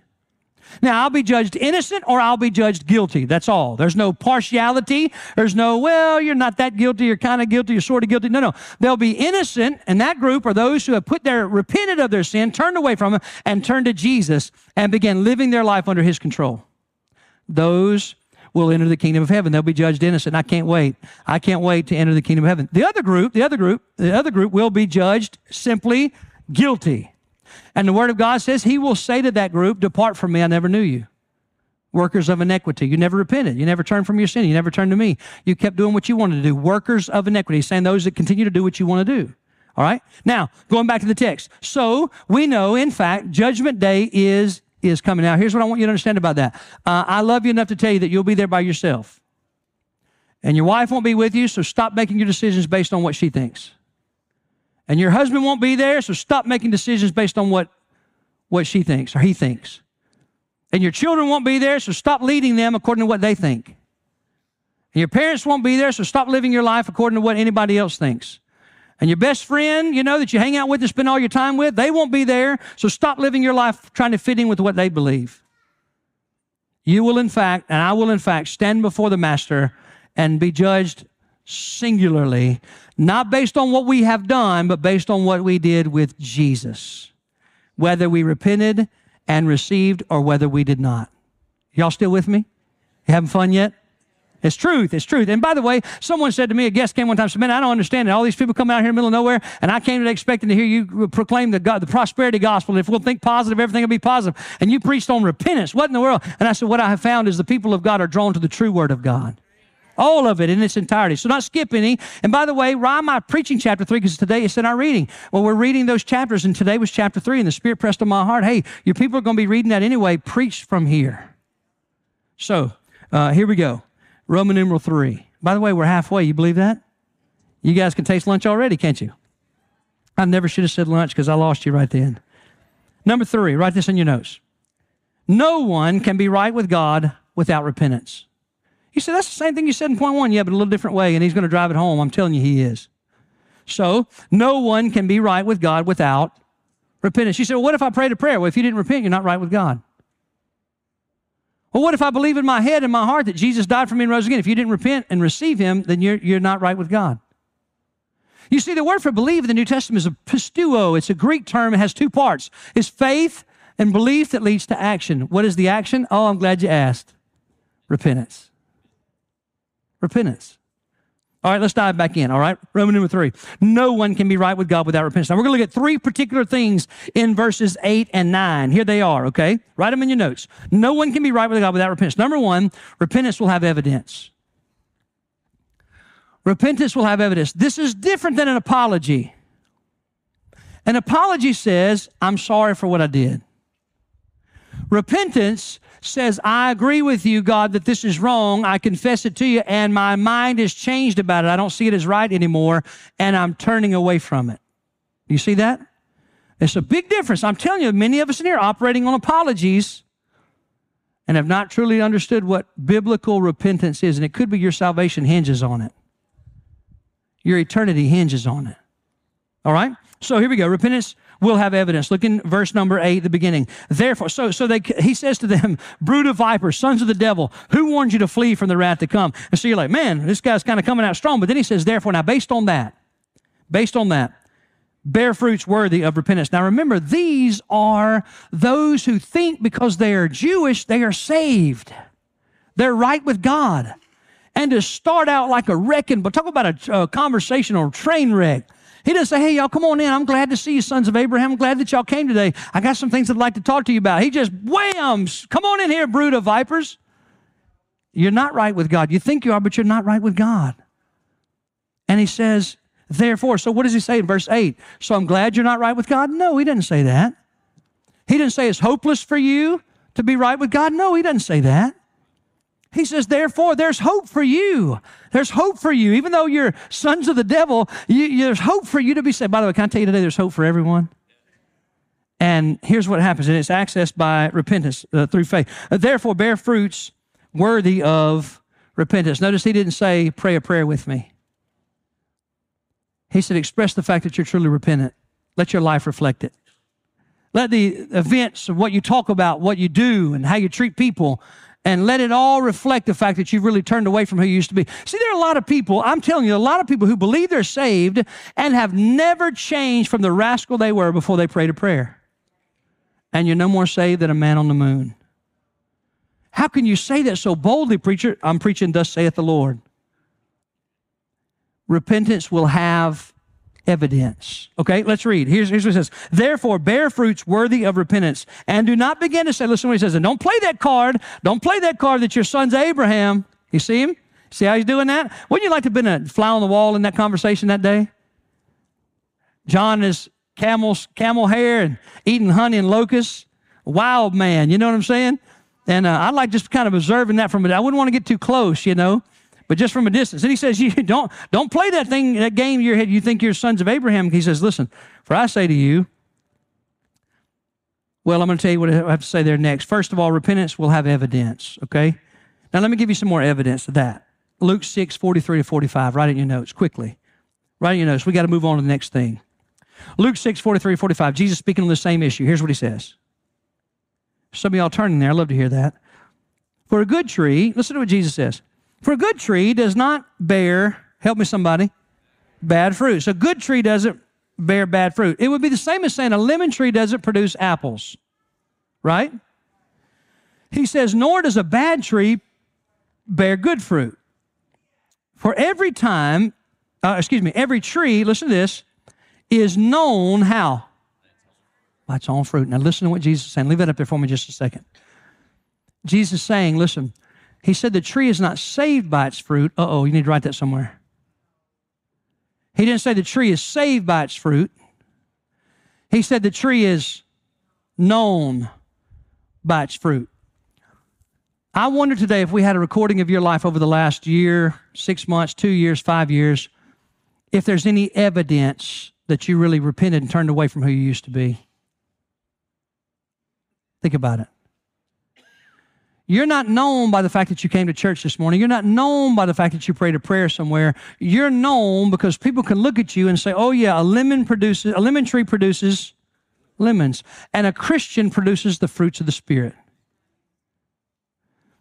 Now, I'll be judged innocent or I'll be judged guilty. That's all. There's no partiality. There's no, well, you're not that guilty. You're kind of guilty. You're sort of guilty. No, no. They'll be innocent, and that group are those who have put their, repented of their sin, turned away from it, and turned to Jesus and began living their life under his control. Those will enter the kingdom of heaven. They'll be judged innocent. I can't wait. I can't wait to enter the kingdom of heaven. The other group, the other group, the other group will be judged simply guilty. And the Word of God says, He will say to that group, Depart from me, I never knew you. Workers of iniquity. You never repented. You never turned from your sin. You never turned to me. You kept doing what you wanted to do. Workers of iniquity. Saying those that continue to do what you want to do. All right. Now, going back to the text. So we know, in fact, judgment day is, is coming. Now, here's what I want you to understand about that. Uh, I love you enough to tell you that you'll be there by yourself. And your wife won't be with you, so stop making your decisions based on what she thinks. And your husband won't be there, so stop making decisions based on what, what she thinks or he thinks. And your children won't be there, so stop leading them according to what they think. And your parents won't be there, so stop living your life according to what anybody else thinks. And your best friend, you know, that you hang out with and spend all your time with, they won't be there, so stop living your life trying to fit in with what they believe. You will, in fact, and I will, in fact, stand before the Master and be judged singularly, not based on what we have done, but based on what we did with Jesus. Whether we repented and received or whether we did not. Y'all still with me? You having fun yet? It's truth. It's truth. And by the way, someone said to me, a guest came one time, said, man, I don't understand it. All these people come out here in the middle of nowhere, and I came today expecting to hear you proclaim the, God, the prosperity gospel. If we'll think positive, everything will be positive. And you preached on repentance. What in the world? And I said, what I have found is the people of God are drawn to the true word of God. All of it in its entirety. So not skip any. And by the way, why am I preaching chapter three? Because today it's in our reading. Well, we're reading those chapters, and today was chapter three, and the Spirit pressed on my heart, hey, your people are going to be reading that anyway. Preach from here. So uh, here we go. Roman numeral three. By the way, we're halfway. You believe that? You guys can taste lunch already, can't you? I never should have said lunch because I lost you right then. Number three, write this in your notes. No one can be right with God without repentance. He said, That's the same thing you said in point one. Yeah, but a little different way, and he's going to drive it home. I'm telling you, he is. So, no one can be right with God without repentance. You said, Well, what if I prayed a prayer? Well, if you didn't repent, you're not right with God. Well, what if I believe in my head and my heart that Jesus died for me and rose again? If you didn't repent and receive him, then you're, you're not right with God. You see, the word for believe in the New Testament is a pisteuo. It's a Greek term. It has two parts. It's faith and belief that leads to action. What is the action? Oh, I'm glad you asked. Repentance. Repentance. All right, let's dive back in. All right, Roman number three. No one can be right with God without repentance. Now, we're going to look at three particular things in verses eight and nine. Here they are, okay? Write them in your notes. No one can be right with God without repentance. Number one, repentance will have evidence. Repentance will have evidence. This is different than an apology. An apology says, I'm sorry for what I did. Repentance says, I agree with you, God, that this is wrong. I confess it to you, and my mind is changed about it. I don't see it as right anymore, and I'm turning away from it. You see that? It's a big difference. I'm telling you, many of us in here operating on apologies and have not truly understood what biblical repentance is, and it could be your salvation hinges on it. Your eternity hinges on it. All right? So here we go. Repentance will have evidence. Look in verse number eight, the beginning. Therefore, so, so they, he says to them, brood of vipers, sons of the devil, who warned you to flee from the wrath to come? And so you're like, man, this guy's kind of coming out strong. But then he says, therefore, now based on that, based on that, bear fruits worthy of repentance. Now remember, these are those who think because they are Jewish, they are saved. They're right with God. And to start out like a wrecking, but talk about a, a conversational train wreck he doesn't say, hey, y'all, come on in. I'm glad to see you, sons of Abraham. I'm glad that y'all came today. I got some things I'd like to talk to you about. He just whams, come on in here, brood of vipers. You're not right with God. You think you are, but you're not right with God. And he says, therefore, so what does he say in verse 8? So I'm glad you're not right with God? No, he didn't say that. He didn't say it's hopeless for you to be right with God. No, he doesn't say that. He says, therefore, there's hope for you. There's hope for you. Even though you're sons of the devil, you, there's hope for you to be saved. By the way, can I tell you today there's hope for everyone? And here's what happens, and it's accessed by repentance uh, through faith. Uh, therefore, bear fruits worthy of repentance. Notice he didn't say, pray a prayer with me. He said, express the fact that you're truly repentant. Let your life reflect it. Let the events of what you talk about, what you do, and how you treat people and let it all reflect the fact that you've really turned away from who you used to be. See, there are a lot of people, I'm telling you, a lot of people who believe they're saved and have never changed from the rascal they were before they prayed a prayer. And you're no more saved than a man on the moon. How can you say that so boldly, preacher? I'm preaching, thus saith the Lord. Repentance will have evidence. Okay, let's read. Here's, here's what it says. Therefore, bear fruits worthy of repentance. And do not begin to say, listen what he says, and don't play that card. Don't play that card that your son's Abraham. You see him? See how he's doing that? Wouldn't you like to have been a fly on the wall in that conversation that day? John is camels, camel hair and eating honey and locusts. Wild man, you know what I'm saying? And uh, I like just kind of observing that from it. I wouldn't want to get too close, you know, but just from a distance. And he says, "You don't don't play that thing, that game in your head. You think you're sons of Abraham." He says, "Listen, for I say to you." Well, I'm going to tell you what I have to say there next. First of all, repentance will have evidence. Okay. Now let me give you some more evidence of that. Luke 6, 43 to 45. Write it in your notes quickly. Write in your notes. We got to move on to the next thing. Luke 6, 43 45. Jesus speaking on the same issue. Here's what he says. Some of y'all turning there. i love to hear that. For a good tree, listen to what Jesus says. For a good tree does not bear, help me somebody, bad fruit. So a good tree doesn't bear bad fruit. It would be the same as saying a lemon tree doesn't produce apples, right? He says, nor does a bad tree bear good fruit. For every time, uh, excuse me, every tree, listen to this, is known how? by its own fruit. Now, listen to what Jesus is saying. Leave that up there for me just a second. Jesus is saying, listen, he said the tree is not saved by its fruit. Uh oh, you need to write that somewhere. He didn't say the tree is saved by its fruit. He said the tree is known by its fruit. I wonder today if we had a recording of your life over the last year, six months, two years, five years, if there's any evidence that you really repented and turned away from who you used to be. Think about it. You're not known by the fact that you came to church this morning. You're not known by the fact that you prayed a prayer somewhere. You're known because people can look at you and say, "Oh yeah, a lemon produces a lemon tree produces lemons, and a Christian produces the fruits of the spirit."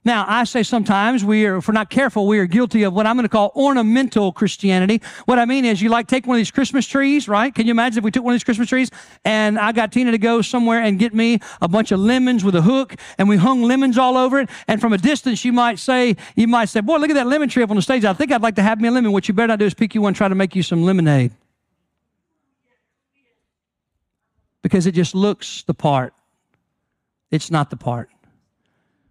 Now, I say sometimes we are, if we're not careful, we are guilty of what I'm going to call ornamental Christianity. What I mean is you like take one of these Christmas trees, right? Can you imagine if we took one of these Christmas trees and I got Tina to go somewhere and get me a bunch of lemons with a hook and we hung lemons all over it. And from a distance, you might say, you might say, boy, look at that lemon tree up on the stage. I think I'd like to have me a lemon. What you better not do is pick you one, try to make you some lemonade. Because it just looks the part. It's not the part.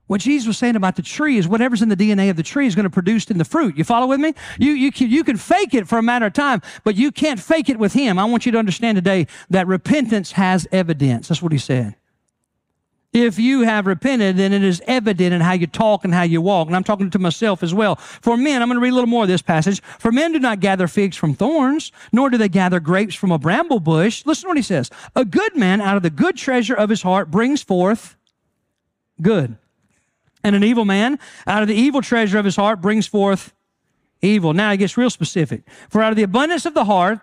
What Jesus was saying about the tree is whatever's in the DNA of the tree is going to produce in the fruit. You follow with me? You, you, can, you can fake it for a matter of time, but you can't fake it with Him. I want you to understand today that repentance has evidence. That's what He said. If you have repented, then it is evident in how you talk and how you walk. And I'm talking to myself as well. For men, I'm going to read a little more of this passage. For men do not gather figs from thorns, nor do they gather grapes from a bramble bush. Listen to what he says. A good man out of the good treasure of his heart brings forth good and an evil man out of the evil treasure of his heart brings forth evil. Now he gets real specific. For out of the abundance of the heart,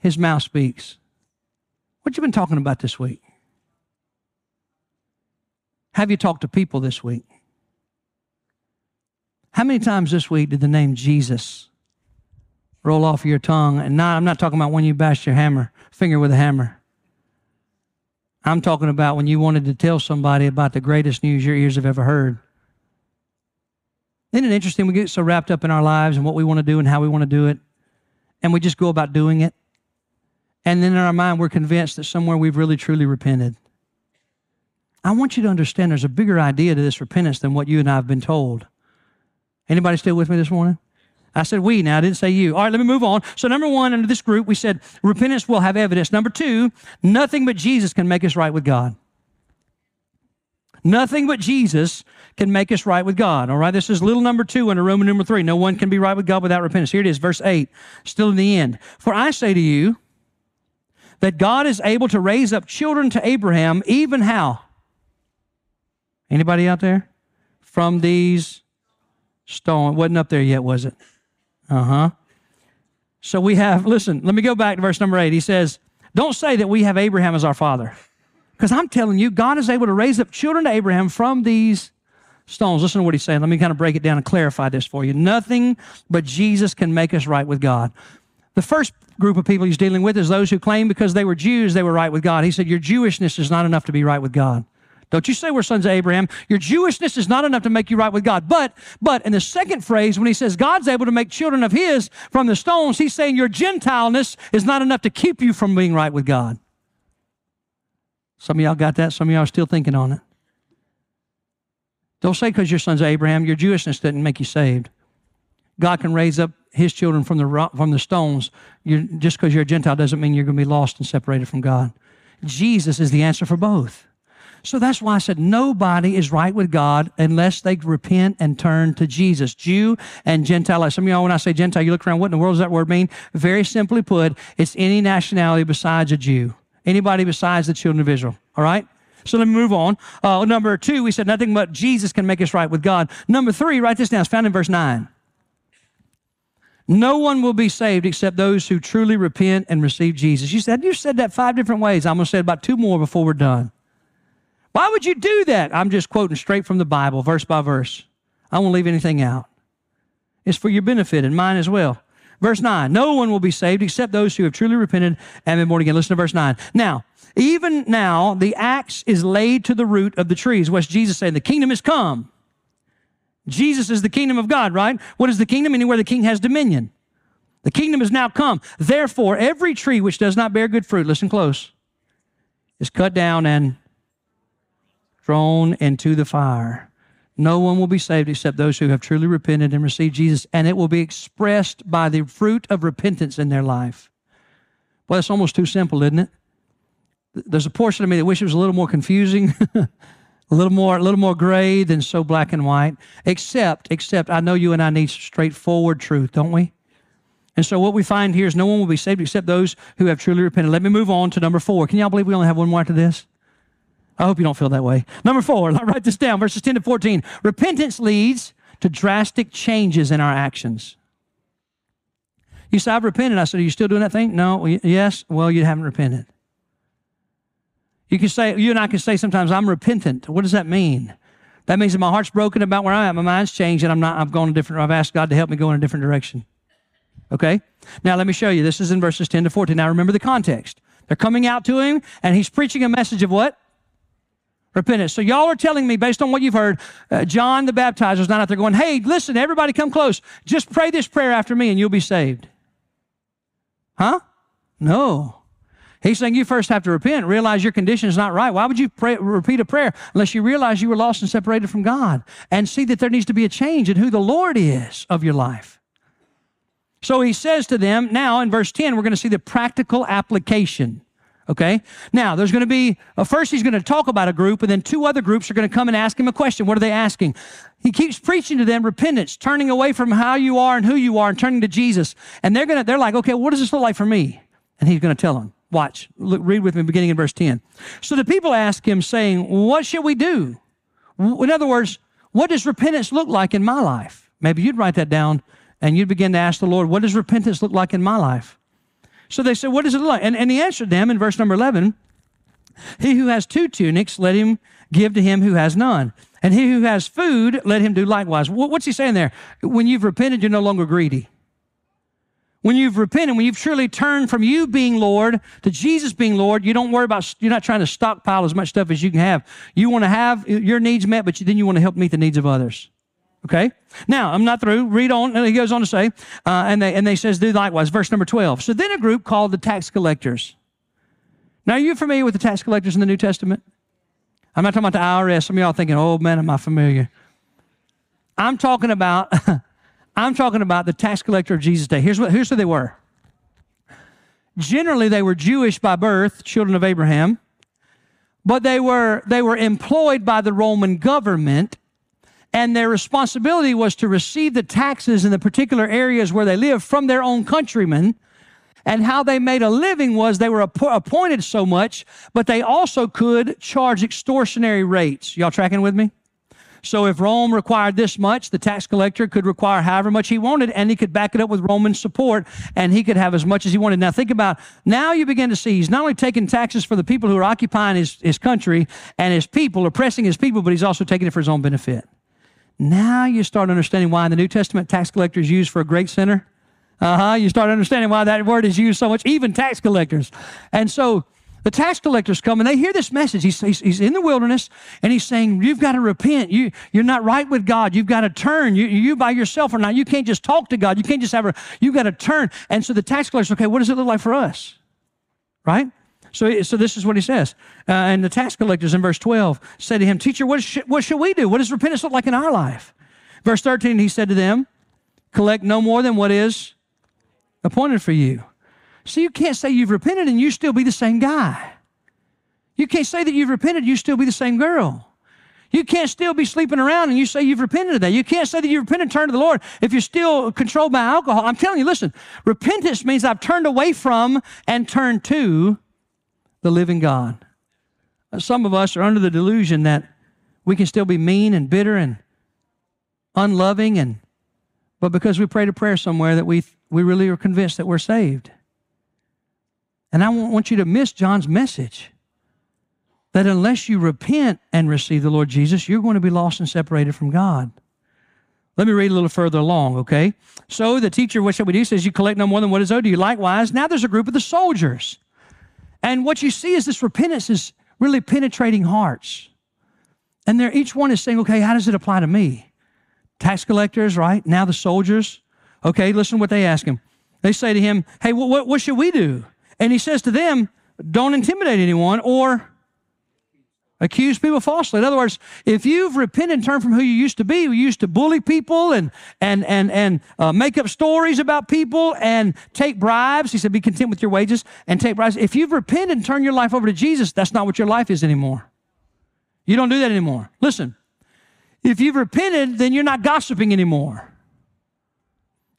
his mouth speaks. What you been talking about this week? Have you talked to people this week? How many times this week did the name Jesus roll off your tongue? And not, I'm not talking about when you bashed your hammer, finger with a hammer. I'm talking about when you wanted to tell somebody about the greatest news your ears have ever heard. Isn't it interesting? We get so wrapped up in our lives and what we want to do and how we want to do it, and we just go about doing it. And then in our mind, we're convinced that somewhere we've really truly repented. I want you to understand there's a bigger idea to this repentance than what you and I have been told. Anybody still with me this morning? I said we now, I didn't say you. All right, let me move on. So, number one, under this group, we said repentance will have evidence. Number two, nothing but Jesus can make us right with God. Nothing but Jesus can make us right with God. All right, this is little number two under Roman number three. No one can be right with God without repentance. Here it is, verse eight, still in the end. For I say to you that God is able to raise up children to Abraham, even how? Anybody out there? From these stones. Wasn't up there yet, was it? Uh huh. So we have, listen, let me go back to verse number eight. He says, Don't say that we have Abraham as our father. Because I'm telling you, God is able to raise up children to Abraham from these stones. Listen to what he's saying. Let me kind of break it down and clarify this for you. Nothing but Jesus can make us right with God. The first group of people he's dealing with is those who claim because they were Jews, they were right with God. He said, Your Jewishness is not enough to be right with God. Don't you say we're sons of Abraham. Your Jewishness is not enough to make you right with God. But, but in the second phrase, when he says God's able to make children of his from the stones, he's saying your Gentileness is not enough to keep you from being right with God. Some of y'all got that. Some of y'all are still thinking on it. Don't say because you're sons Abraham, your Jewishness didn't make you saved. God can raise up his children from the, rock, from the stones, you're, just because you're a Gentile doesn't mean you're going to be lost and separated from God. Jesus is the answer for both. So that's why I said nobody is right with God unless they repent and turn to Jesus. Jew and Gentile. Some of y'all, when I say Gentile, you look around, what in the world does that word mean? Very simply put, it's any nationality besides a Jew. Anybody besides the children of Israel. All right? So let me move on. Uh, number two, we said nothing but Jesus can make us right with God. Number three, write this down. It's found in verse nine. No one will be saved except those who truly repent and receive Jesus. You said, you said that five different ways. I'm going to say about two more before we're done. Why would you do that? I'm just quoting straight from the Bible, verse by verse. I won't leave anything out. It's for your benefit and mine as well. Verse 9 No one will be saved except those who have truly repented and been born again. Listen to verse 9. Now, even now, the axe is laid to the root of the trees. What's Jesus saying? The kingdom is come. Jesus is the kingdom of God, right? What is the kingdom? Anywhere the king has dominion. The kingdom is now come. Therefore, every tree which does not bear good fruit, listen close, is cut down and thrown into the fire. No one will be saved except those who have truly repented and received Jesus, and it will be expressed by the fruit of repentance in their life. Well, that's almost too simple, isn't it? There's a portion of me that wishes it was a little more confusing, a little more, a little more gray than so black and white. Except, except, I know you and I need straightforward truth, don't we? And so what we find here is no one will be saved except those who have truly repented. Let me move on to number four. Can y'all believe we only have one more after this? I hope you don't feel that way. Number four, write this down, verses 10 to 14. Repentance leads to drastic changes in our actions. You say, I've repented. I said, Are you still doing that thing? No. Yes. Well, you haven't repented. You can say, you and I can say sometimes, I'm repentant. What does that mean? That means that my heart's broken about where I'm at, my mind's changed, and I'm not, I've gone a different, I've asked God to help me go in a different direction. Okay? Now let me show you. This is in verses 10 to 14. Now remember the context. They're coming out to him, and he's preaching a message of what? Repentance. So y'all are telling me, based on what you've heard, uh, John the Baptizer is not out there going, hey, listen, everybody come close. Just pray this prayer after me and you'll be saved. Huh? No. He's saying you first have to repent, realize your condition is not right. Why would you pray, repeat a prayer unless you realize you were lost and separated from God and see that there needs to be a change in who the Lord is of your life? So he says to them, now in verse 10, we're going to see the practical application. Okay? Now, there's going to be, uh, first he's going to talk about a group, and then two other groups are going to come and ask him a question. What are they asking? He keeps preaching to them repentance, turning away from how you are and who you are and turning to Jesus. And they're going to, they're like, okay, what does this look like for me? And he's going to tell them. Watch, look, read with me beginning in verse 10. So the people ask him, saying, What shall we do? In other words, what does repentance look like in my life? Maybe you'd write that down and you'd begin to ask the Lord, What does repentance look like in my life? So they said, What does it look like? And, and he answered them in verse number 11 He who has two tunics, let him give to him who has none. And he who has food, let him do likewise. What's he saying there? When you've repented, you're no longer greedy. When you've repented, when you've truly turned from you being Lord to Jesus being Lord, you don't worry about, you're not trying to stockpile as much stuff as you can have. You want to have your needs met, but then you want to help meet the needs of others. Okay? Now, I'm not through. Read on. And he goes on to say, uh, and, they, and they says, do likewise. Verse number 12. So then a group called the tax collectors. Now, are you familiar with the tax collectors in the New Testament? I'm not talking about the IRS. Some of y'all thinking, oh man, am I familiar? I'm talking about I'm talking about the tax collector of Jesus' day. Here's, what, here's who they were. Generally, they were Jewish by birth, children of Abraham, but they were, they were employed by the Roman government, and their responsibility was to receive the taxes in the particular areas where they lived from their own countrymen. And how they made a living was they were appointed so much, but they also could charge extortionary rates. Y'all tracking with me? So if Rome required this much, the tax collector could require however much he wanted, and he could back it up with Roman support, and he could have as much as he wanted. Now think about, now you begin to see he's not only taking taxes for the people who are occupying his, his country and his people, oppressing his people, but he's also taking it for his own benefit. Now you start understanding why in the New Testament tax collector is used for a great sinner. Uh huh. You start understanding why that word is used so much, even tax collectors. And so the tax collectors come and they hear this message. He's, he's, he's, in the wilderness and he's saying, You've got to repent. You, you're not right with God. You've got to turn. You, you by yourself are not. You can't just talk to God. You can't just have a, you've got to turn. And so the tax collectors, okay, what does it look like for us? Right? So, so this is what he says. Uh, and the tax collectors in verse 12 said to him, Teacher, what, sh- what should we do? What does repentance look like in our life? Verse 13, he said to them, collect no more than what is appointed for you. So you can't say you've repented and you still be the same guy. You can't say that you've repented, you still be the same girl. You can't still be sleeping around and you say you've repented of that. You can't say that you've repented and turned to the Lord if you're still controlled by alcohol. I'm telling you, listen, repentance means I've turned away from and turned to the living God. Uh, some of us are under the delusion that we can still be mean and bitter and unloving and but because we prayed a prayer somewhere that we we really are convinced that we're saved. And I want you to miss John's message that unless you repent and receive the Lord Jesus, you're going to be lost and separated from God. Let me read a little further along, okay? So the teacher, what shall we do? Says, You collect no more than what is owed to you. Likewise, now there's a group of the soldiers. And what you see is this repentance is really penetrating hearts. And they're, each one is saying, Okay, how does it apply to me? Tax collectors, right? Now the soldiers. Okay, listen what they ask him. They say to him, Hey, what, what should we do? And he says to them, Don't intimidate anyone or accuse people falsely. In other words, if you've repented and turned from who you used to be, you used to bully people and and and and uh, make up stories about people and take bribes. He said, "Be content with your wages and take bribes." If you've repented and turned your life over to Jesus, that's not what your life is anymore. You don't do that anymore. Listen, if you've repented, then you're not gossiping anymore.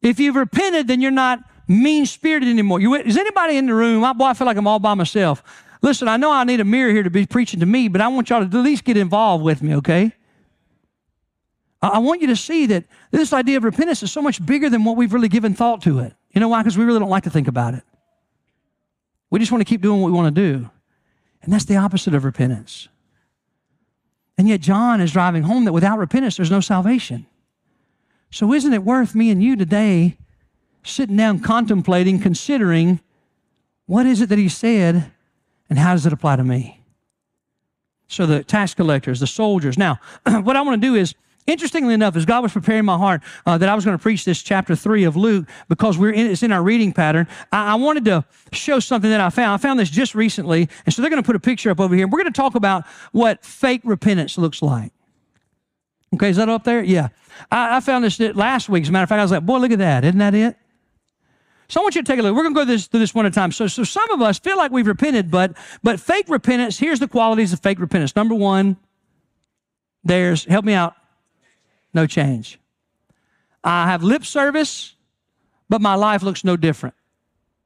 If you've repented, then you're not mean spirited anymore. You, is anybody in the room? I, boy, I feel like I'm all by myself. Listen, I know I need a mirror here to be preaching to me, but I want y'all to at least get involved with me, okay? I want you to see that this idea of repentance is so much bigger than what we've really given thought to it. You know why? Because we really don't like to think about it. We just want to keep doing what we want to do. And that's the opposite of repentance. And yet, John is driving home that without repentance, there's no salvation. So, isn't it worth me and you today sitting down, contemplating, considering what is it that he said and how does it apply to me? So the tax collectors, the soldiers. Now, what I want to do is, interestingly enough, as God was preparing my heart uh, that I was going to preach this chapter three of Luke because we're in, it's in our reading pattern. I, I, wanted to show something that I found. I found this just recently, and so they're going to put a picture up over here. We're going to talk about what fake repentance looks like. Okay, is that up there? Yeah. I, I found this last week. As a matter of fact, I was like, boy, look at that. Isn't that it? So I want you to take a look. We're going to go this, through this one at a time. So, so some of us feel like we've repented, but, but fake repentance, here's the qualities of fake repentance. Number one, there's, help me out, no change. I have lip service, but my life looks no different,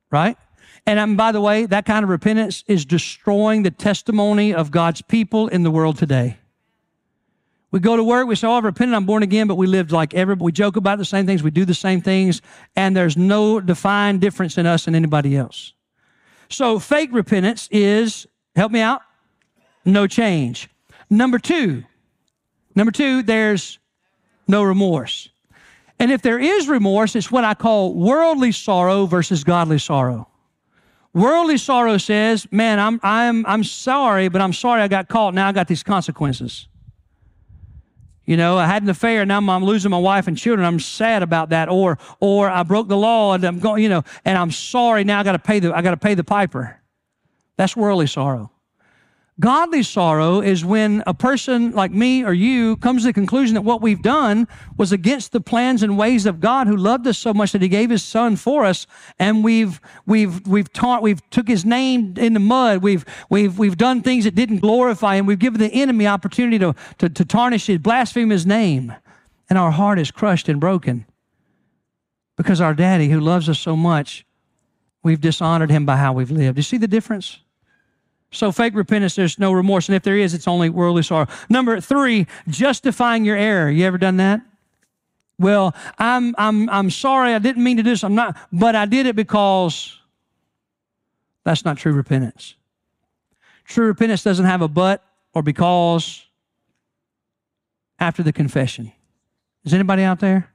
right? And I'm, by the way, that kind of repentance is destroying the testimony of God's people in the world today. We go to work, we say, Oh, I've repented, I'm born again, but we live like everybody. We joke about the same things, we do the same things, and there's no defined difference in us and anybody else. So, fake repentance is, help me out, no change. Number two, number two, there's no remorse. And if there is remorse, it's what I call worldly sorrow versus godly sorrow. Worldly sorrow says, man, I'm, I'm, I'm sorry, but I'm sorry I got caught. Now I got these consequences. You know, I had an affair, and now I'm losing my wife and children. I'm sad about that. Or, or I broke the law and I'm going, you know, and I'm sorry. Now I got to pay the, I got to pay the piper. That's worldly sorrow. Godly sorrow is when a person like me or you comes to the conclusion that what we've done was against the plans and ways of God who loved us so much that he gave his son for us. And we've we've we've taught we've took his name in the mud. We've we've we've done things that didn't glorify him. We've given the enemy opportunity to to, to tarnish his blaspheme his name. And our heart is crushed and broken because our daddy who loves us so much we've dishonored him by how we've lived. You see the difference so, fake repentance, there's no remorse. And if there is, it's only worldly sorrow. Number three, justifying your error. You ever done that? Well, I'm, I'm, I'm sorry. I didn't mean to do this. I'm not, but I did it because that's not true repentance. True repentance doesn't have a but or because after the confession. Is anybody out there?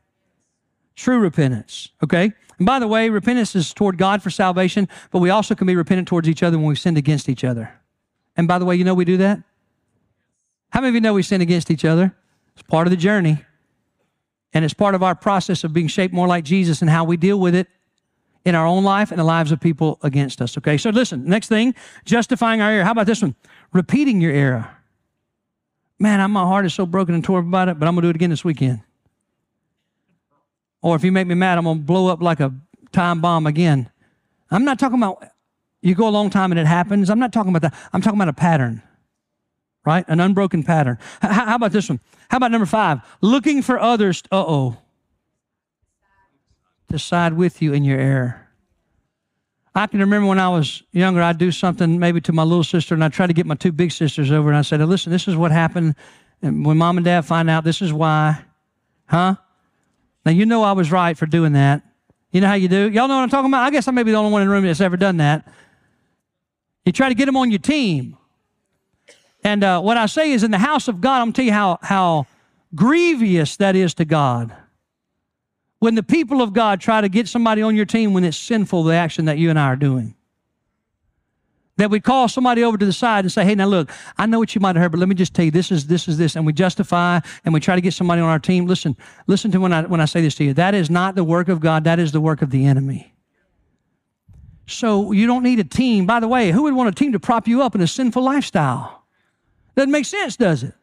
True repentance, okay? And by the way, repentance is toward God for salvation, but we also can be repentant towards each other when we've sinned against each other. And by the way, you know we do that? How many of you know we sin against each other? It's part of the journey. And it's part of our process of being shaped more like Jesus and how we deal with it in our own life and the lives of people against us. Okay, so listen, next thing, justifying our error. How about this one? Repeating your error. Man, I, my heart is so broken and torn about it, but I'm to do it again this weekend. Or if you make me mad, I'm going to blow up like a time bomb again. I'm not talking about you go a long time and it happens. I'm not talking about that. I'm talking about a pattern, right? An unbroken pattern. H- how about this one? How about number five? Looking for others, uh oh, to side with you in your error. I can remember when I was younger, I'd do something maybe to my little sister, and I'd try to get my two big sisters over, and I said, Listen, this is what happened. And when mom and dad find out, this is why. Huh? Now, you know I was right for doing that. You know how you do? Y'all know what I'm talking about? I guess I may be the only one in the room that's ever done that. You try to get them on your team. And uh, what I say is, in the house of God, I'm going to tell you how, how grievous that is to God. When the people of God try to get somebody on your team when it's sinful, the action that you and I are doing. That we call somebody over to the side and say, hey, now look, I know what you might have heard, but let me just tell you, this is this is this. And we justify and we try to get somebody on our team. Listen, listen to when I when I say this to you. That is not the work of God, that is the work of the enemy. So you don't need a team. By the way, who would want a team to prop you up in a sinful lifestyle? Doesn't make sense, does it?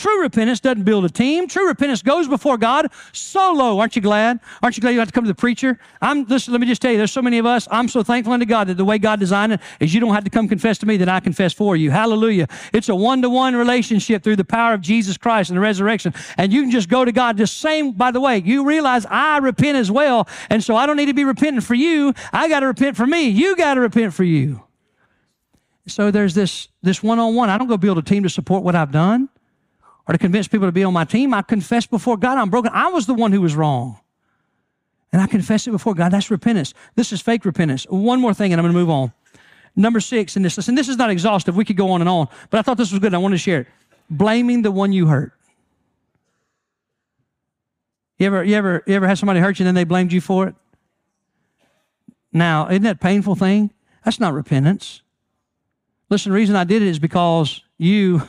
True repentance doesn't build a team. True repentance goes before God solo. Aren't you glad? Aren't you glad you have to come to the preacher? I'm listen, let me just tell you, there's so many of us. I'm so thankful unto God that the way God designed it is you don't have to come confess to me that I confess for you. Hallelujah. It's a one-to-one relationship through the power of Jesus Christ and the resurrection. And you can just go to God the same, by the way, you realize I repent as well. And so I don't need to be repenting for you. I got to repent for me. You got to repent for you. So there's this this one-on-one. I don't go build a team to support what I've done or to convince people to be on my team. I confess before God I'm broken. I was the one who was wrong. And I confess it before God. That's repentance. This is fake repentance. One more thing, and I'm going to move on. Number six in this, listen, this is not exhaustive. We could go on and on, but I thought this was good. I wanted to share it. Blaming the one you hurt. You ever, you ever, you ever had somebody hurt you and then they blamed you for it? Now, isn't that a painful thing? That's not repentance. Listen, the reason I did it is because you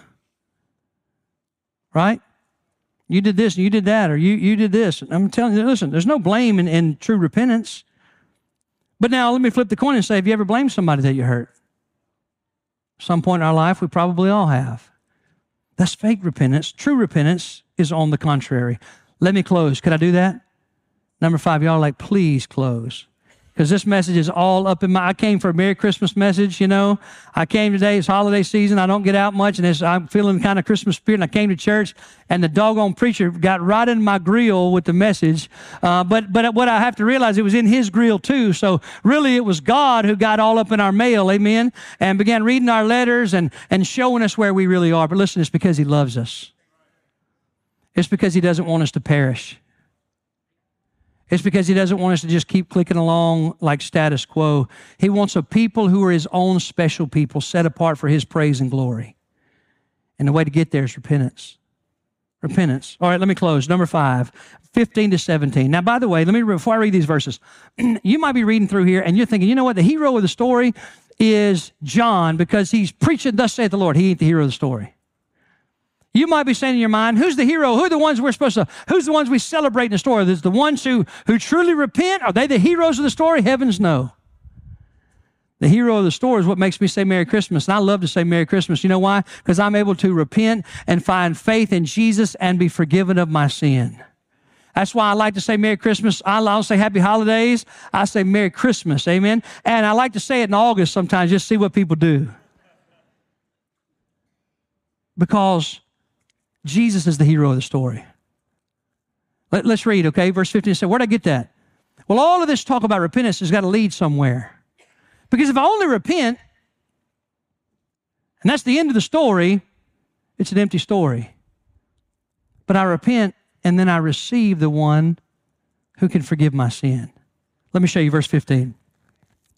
right? You did this and you did that, or you, you did this. I'm telling you, listen, there's no blame in, in true repentance. But now let me flip the coin and say, have you ever blamed somebody that you hurt? Some point in our life, we probably all have. That's fake repentance. True repentance is on the contrary. Let me close. Could I do that? Number five, y'all like, please close because this message is all up in my. I came for a Merry Christmas message, you know. I came today, it's holiday season. I don't get out much, and I'm feeling kind of Christmas spirit. And I came to church, and the doggone preacher got right in my grill with the message. Uh, but but what I have to realize, it was in his grill too. So really, it was God who got all up in our mail, amen, and began reading our letters and and showing us where we really are. But listen, it's because He loves us. It's because He doesn't want us to perish. It's because he doesn't want us to just keep clicking along like status quo. He wants a people who are his own special people set apart for his praise and glory. And the way to get there is repentance. Repentance. All right, let me close. Number five, 15 to 17. Now, by the way, let me, before I read these verses, you might be reading through here and you're thinking, you know what? The hero of the story is John because he's preaching, thus saith the Lord. He ain't the hero of the story. You might be saying in your mind, who's the hero? Who are the ones we're supposed to, who's the ones we celebrate in the story? Is the ones who, who truly repent? Are they the heroes of the story? Heavens no. The hero of the story is what makes me say Merry Christmas. And I love to say Merry Christmas. You know why? Because I'm able to repent and find faith in Jesus and be forgiven of my sin. That's why I like to say Merry Christmas. I don't say Happy Holidays. I say Merry Christmas. Amen. And I like to say it in August sometimes, just see what people do. Because Jesus is the hero of the story. Let, us read, okay? Verse 15 said, Where'd I get that? Well, all of this talk about repentance has got to lead somewhere. Because if I only repent, and that's the end of the story, it's an empty story. But I repent and then I receive the one who can forgive my sin. Let me show you verse 15.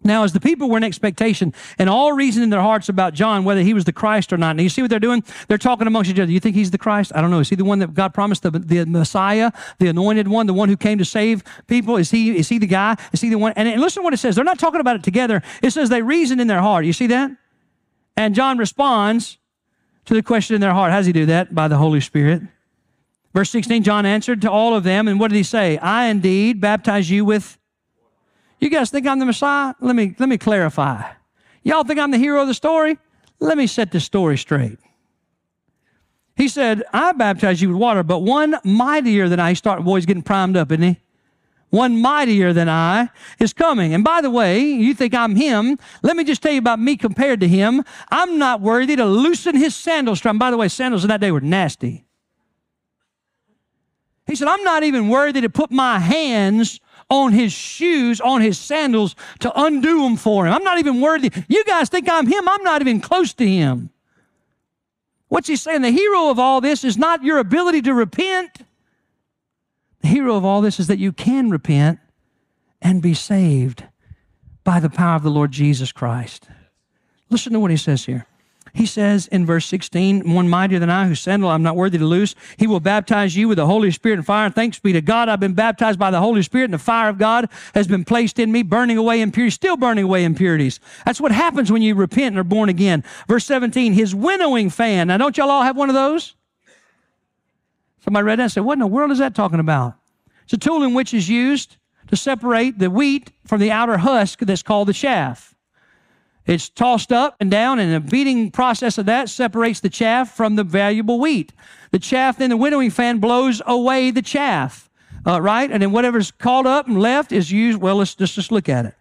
Now, as the people were in expectation and all reason in their hearts about John, whether he was the Christ or not. Now, you see what they're doing? They're talking amongst each other. You think he's the Christ? I don't know. Is he the one that God promised, the, the Messiah, the anointed one, the one who came to save people? Is he, is he the guy? Is he the one? And, and listen to what it says. They're not talking about it together. It says they reason in their heart. You see that? And John responds to the question in their heart. How does he do that? By the Holy Spirit. Verse 16, John answered to all of them. And what did he say? I indeed baptize you with you guys think I'm the Messiah? Let me, let me clarify. Y'all think I'm the hero of the story? Let me set this story straight. He said, I baptize you with water, but one mightier than I, he started, boys getting primed up, isn't he? one mightier than I is coming. And by the way, you think I'm him. Let me just tell you about me compared to him. I'm not worthy to loosen his sandals strap. By the way, sandals in that day were nasty. He said, I'm not even worthy to put my hands on his shoes, on his sandals to undo them for him. I'm not even worthy. You guys think I'm him. I'm not even close to him. What's he saying? The hero of all this is not your ability to repent. The hero of all this is that you can repent and be saved by the power of the Lord Jesus Christ. Listen to what he says here. He says in verse 16, one mightier than I, whose sandal I'm not worthy to loose, he will baptize you with the Holy Spirit and fire. Thanks be to God, I've been baptized by the Holy Spirit, and the fire of God has been placed in me, burning away impurities, still burning away impurities. That's what happens when you repent and are born again. Verse 17, his winnowing fan. Now, don't y'all all have one of those? Somebody read that and said, What in the world is that talking about? It's a tool in which is used to separate the wheat from the outer husk that's called the chaff. It's tossed up and down, and the beating process of that separates the chaff from the valuable wheat. The chaff, then the winnowing fan blows away the chaff, uh, right? And then whatever's called up and left is used. Well, let's just, just look at it.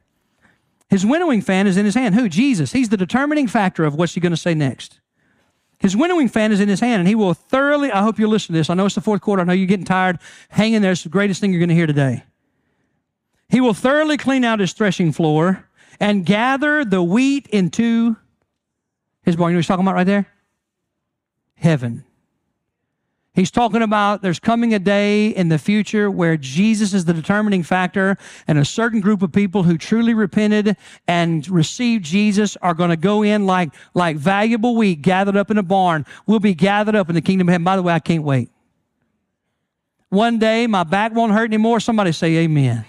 His winnowing fan is in his hand. Who? Jesus. He's the determining factor of what's he going to say next. His winnowing fan is in his hand, and he will thoroughly. I hope you'll listen to this. I know it's the fourth quarter. I know you're getting tired. Hang in there. It's the greatest thing you're going to hear today. He will thoroughly clean out his threshing floor and gather the wheat into his barn. You know what he's talking about right there? Heaven. He's talking about there's coming a day in the future where Jesus is the determining factor, and a certain group of people who truly repented and received Jesus are going to go in like, like valuable wheat gathered up in a barn. We'll be gathered up in the kingdom of heaven. By the way, I can't wait. One day my back won't hurt anymore. Somebody say amen.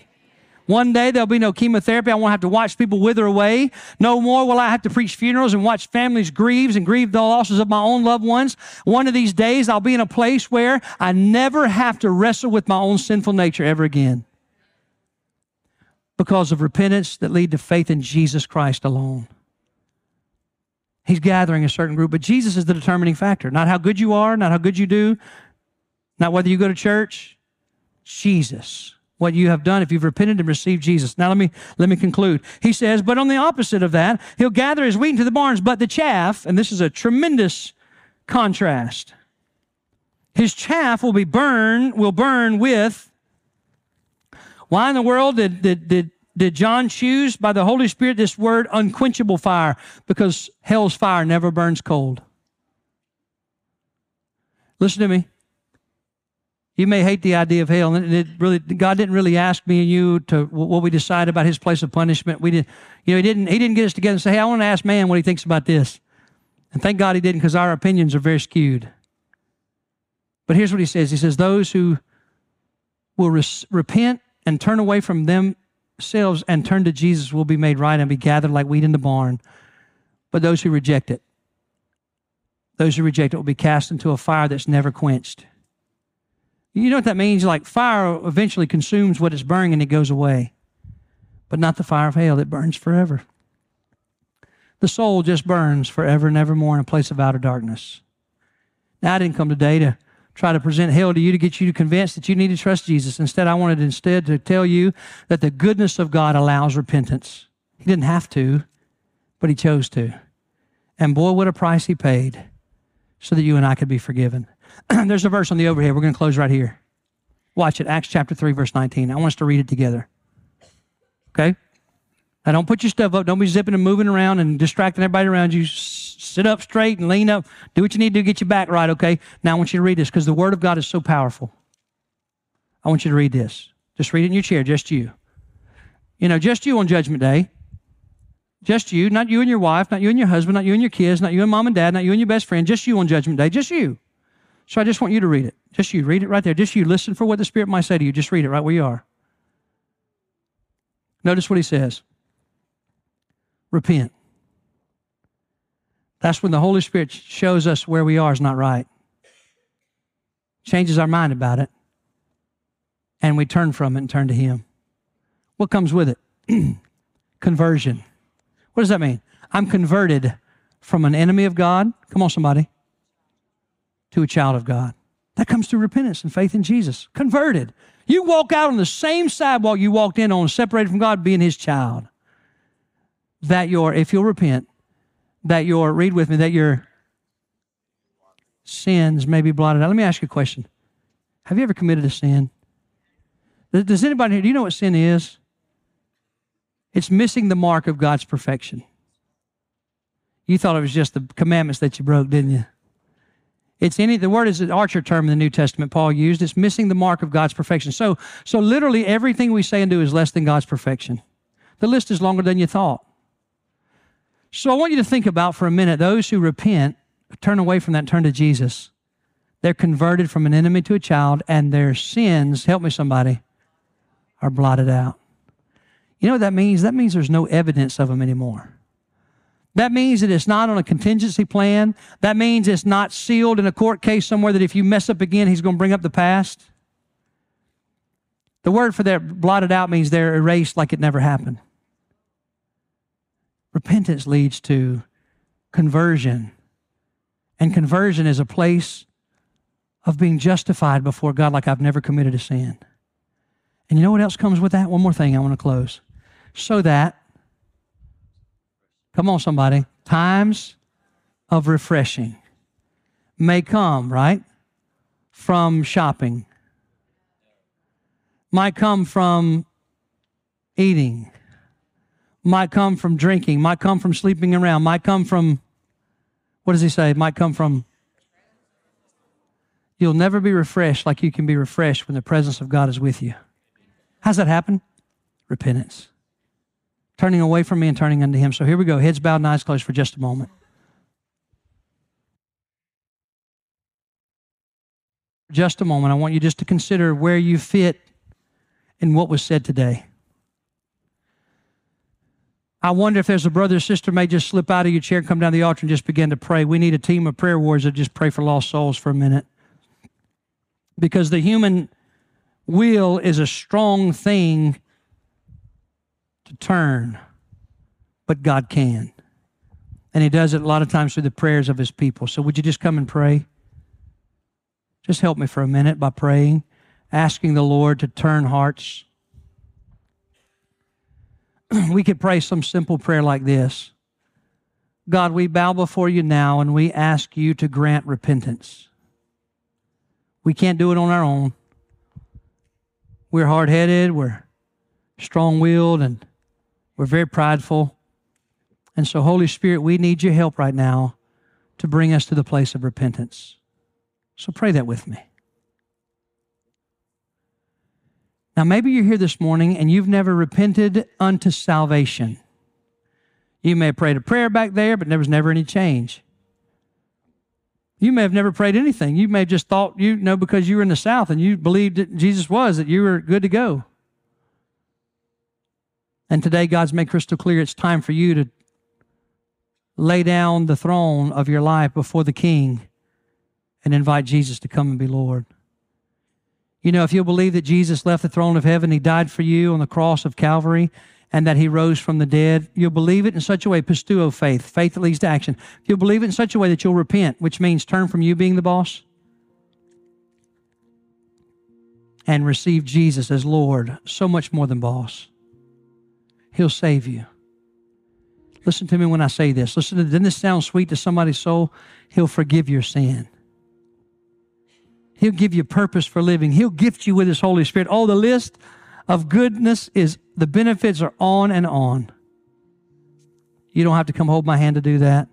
One day there'll be no chemotherapy. I won't have to watch people wither away. No more will I have to preach funerals and watch families grieve and grieve the losses of my own loved ones. One of these days I'll be in a place where I never have to wrestle with my own sinful nature ever again. Because of repentance that lead to faith in Jesus Christ alone. He's gathering a certain group, but Jesus is the determining factor. Not how good you are, not how good you do, not whether you go to church. Jesus what you have done if you've repented and received Jesus. Now let me let me conclude. He says, but on the opposite of that, he'll gather his wheat into the barns, but the chaff, and this is a tremendous contrast. His chaff will be burned, will burn with. Why in the world did, did, did, did John choose by the Holy Spirit this word unquenchable fire? Because hell's fire never burns cold. Listen to me. You may hate the idea of hell, and it really God didn't really ask me and you to what we decide about His place of punishment. We did, you know, He didn't He didn't get us together and say, "Hey, I want to ask man what he thinks about this." And thank God He didn't, because our opinions are very skewed. But here's what He says: He says, "Those who will res- repent and turn away from themselves and turn to Jesus will be made right and be gathered like wheat in the barn. But those who reject it, those who reject it, will be cast into a fire that's never quenched." You know what that means? Like fire eventually consumes what it's burning and it goes away, but not the fire of hell that burns forever. The soul just burns forever and evermore in a place of outer darkness. Now, I didn't come today to try to present hell to you to get you to convince that you need to trust Jesus. Instead, I wanted instead to tell you that the goodness of God allows repentance. He didn't have to, but He chose to. And boy, what a price He paid so that you and I could be forgiven. There's a verse on the overhead. We're going to close right here. Watch it. Acts chapter 3, verse 19. I want us to read it together. Okay? Now, don't put your stuff up. Don't be zipping and moving around and distracting everybody around you. S- sit up straight and lean up. Do what you need to do get your back right, okay? Now, I want you to read this because the Word of God is so powerful. I want you to read this. Just read it in your chair, just you. You know, just you on Judgment Day. Just you, not you and your wife, not you and your husband, not you and your kids, not you and mom and dad, not you and your best friend, just you on Judgment Day, just you. So I just want you to read it. Just you. Read it right there. Just you. Listen for what the Spirit might say to you. Just read it right where you are. Notice what he says repent. That's when the Holy Spirit shows us where we are is not right, changes our mind about it, and we turn from it and turn to Him. What comes with it? Conversion. What does that mean? I'm converted from an enemy of God. Come on, somebody to a child of God. That comes through repentance and faith in Jesus. Converted. You walk out on the same sidewalk you walked in on, separated from God, being His child. That your, if you'll repent, that your, read with me, that your sins may be blotted out. Let me ask you a question. Have you ever committed a sin? Does anybody here, do you know what sin is? It's missing the mark of God's perfection. You thought it was just the commandments that you broke, didn't you? It's any the word is an archer term in the New Testament Paul used. It's missing the mark of God's perfection. So so literally everything we say and do is less than God's perfection. The list is longer than you thought. So I want you to think about for a minute those who repent, turn away from that, turn to Jesus. They're converted from an enemy to a child, and their sins, help me somebody, are blotted out. You know what that means? That means there's no evidence of them anymore. That means that it's not on a contingency plan. That means it's not sealed in a court case somewhere that if you mess up again, he's going to bring up the past. The word for that blotted out means they're erased like it never happened. Repentance leads to conversion. And conversion is a place of being justified before God like I've never committed a sin. And you know what else comes with that? One more thing I want to close. So that Come on, somebody. Times of refreshing may come, right? From shopping, might come from eating, might come from drinking, might come from sleeping around, might come from, what does he say? Might come from. You'll never be refreshed like you can be refreshed when the presence of God is with you. How's that happen? Repentance turning away from me and turning unto him. So here we go. Heads bowed and eyes closed for just a moment. Just a moment. I want you just to consider where you fit in what was said today. I wonder if there's a brother or sister may just slip out of your chair, and come down the altar, and just begin to pray. We need a team of prayer warriors that just pray for lost souls for a minute. Because the human will is a strong thing to turn, but God can. And He does it a lot of times through the prayers of His people. So would you just come and pray? Just help me for a minute by praying, asking the Lord to turn hearts. we could pray some simple prayer like this God, we bow before you now and we ask you to grant repentance. We can't do it on our own. We're hard headed, we're strong willed, and we're very prideful. And so, Holy Spirit, we need your help right now to bring us to the place of repentance. So pray that with me. Now, maybe you're here this morning and you've never repented unto salvation. You may have prayed a prayer back there, but there was never any change. You may have never prayed anything. You may have just thought, you know, because you were in the South and you believed that Jesus was, that you were good to go. And today, God's made crystal clear it's time for you to lay down the throne of your life before the King and invite Jesus to come and be Lord. You know, if you'll believe that Jesus left the throne of heaven, He died for you on the cross of Calvary, and that He rose from the dead, you'll believe it in such a way, pisteuo faith, faith that leads to action. If you'll believe it in such a way that you'll repent, which means turn from you being the boss and receive Jesus as Lord, so much more than boss. He'll save you. Listen to me when I say this. Listen to doesn't this sound sweet to somebody's soul? He'll forgive your sin. He'll give you purpose for living. He'll gift you with His Holy Spirit. Oh, the list of goodness is the benefits are on and on. You don't have to come hold my hand to do that.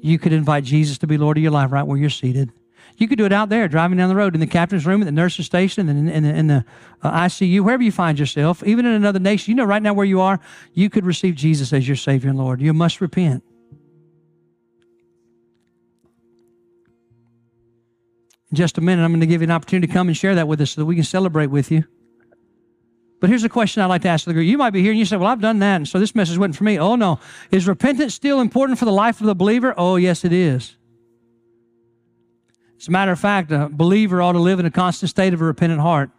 You could invite Jesus to be Lord of your life right where you're seated. You could do it out there, driving down the road, in the captain's room, at the nurse's station, in, in, in the uh, ICU, wherever you find yourself, even in another nation. You know, right now where you are, you could receive Jesus as your Savior and Lord. You must repent. In just a minute, I'm going to give you an opportunity to come and share that with us so that we can celebrate with you. But here's a question I'd like to ask the group. You might be here and you say, Well, I've done that, and so this message wasn't for me. Oh, no. Is repentance still important for the life of the believer? Oh, yes, it is. As a matter of fact, a believer ought to live in a constant state of a repentant heart.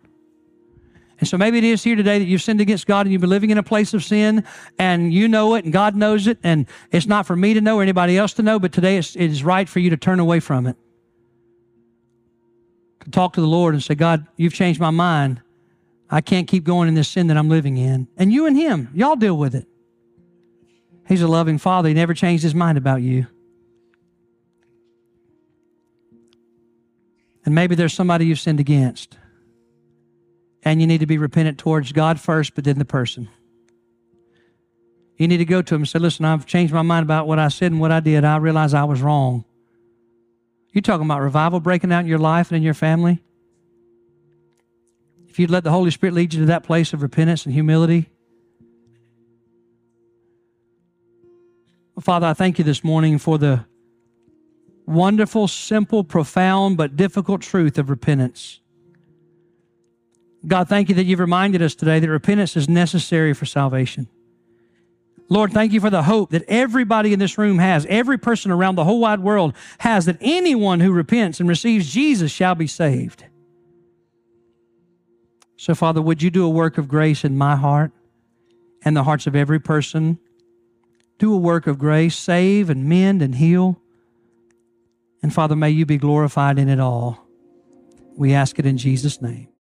And so maybe it is here today that you've sinned against God and you've been living in a place of sin and you know it and God knows it and it's not for me to know or anybody else to know, but today it's, it is right for you to turn away from it. To talk to the Lord and say, God, you've changed my mind. I can't keep going in this sin that I'm living in. And you and him, y'all deal with it. He's a loving father. He never changed his mind about you. And maybe there's somebody you've sinned against. And you need to be repentant towards God first, but then the person. You need to go to him and say, Listen, I've changed my mind about what I said and what I did. I realize I was wrong. You're talking about revival breaking out in your life and in your family? If you'd let the Holy Spirit lead you to that place of repentance and humility. Father, I thank you this morning for the wonderful, simple, profound, but difficult truth of repentance. God, thank you that you've reminded us today that repentance is necessary for salvation. Lord, thank you for the hope that everybody in this room has, every person around the whole wide world has, that anyone who repents and receives Jesus shall be saved. So, Father, would you do a work of grace in my heart and the hearts of every person? Do a work of grace, save and mend and heal. And Father, may you be glorified in it all. We ask it in Jesus' name.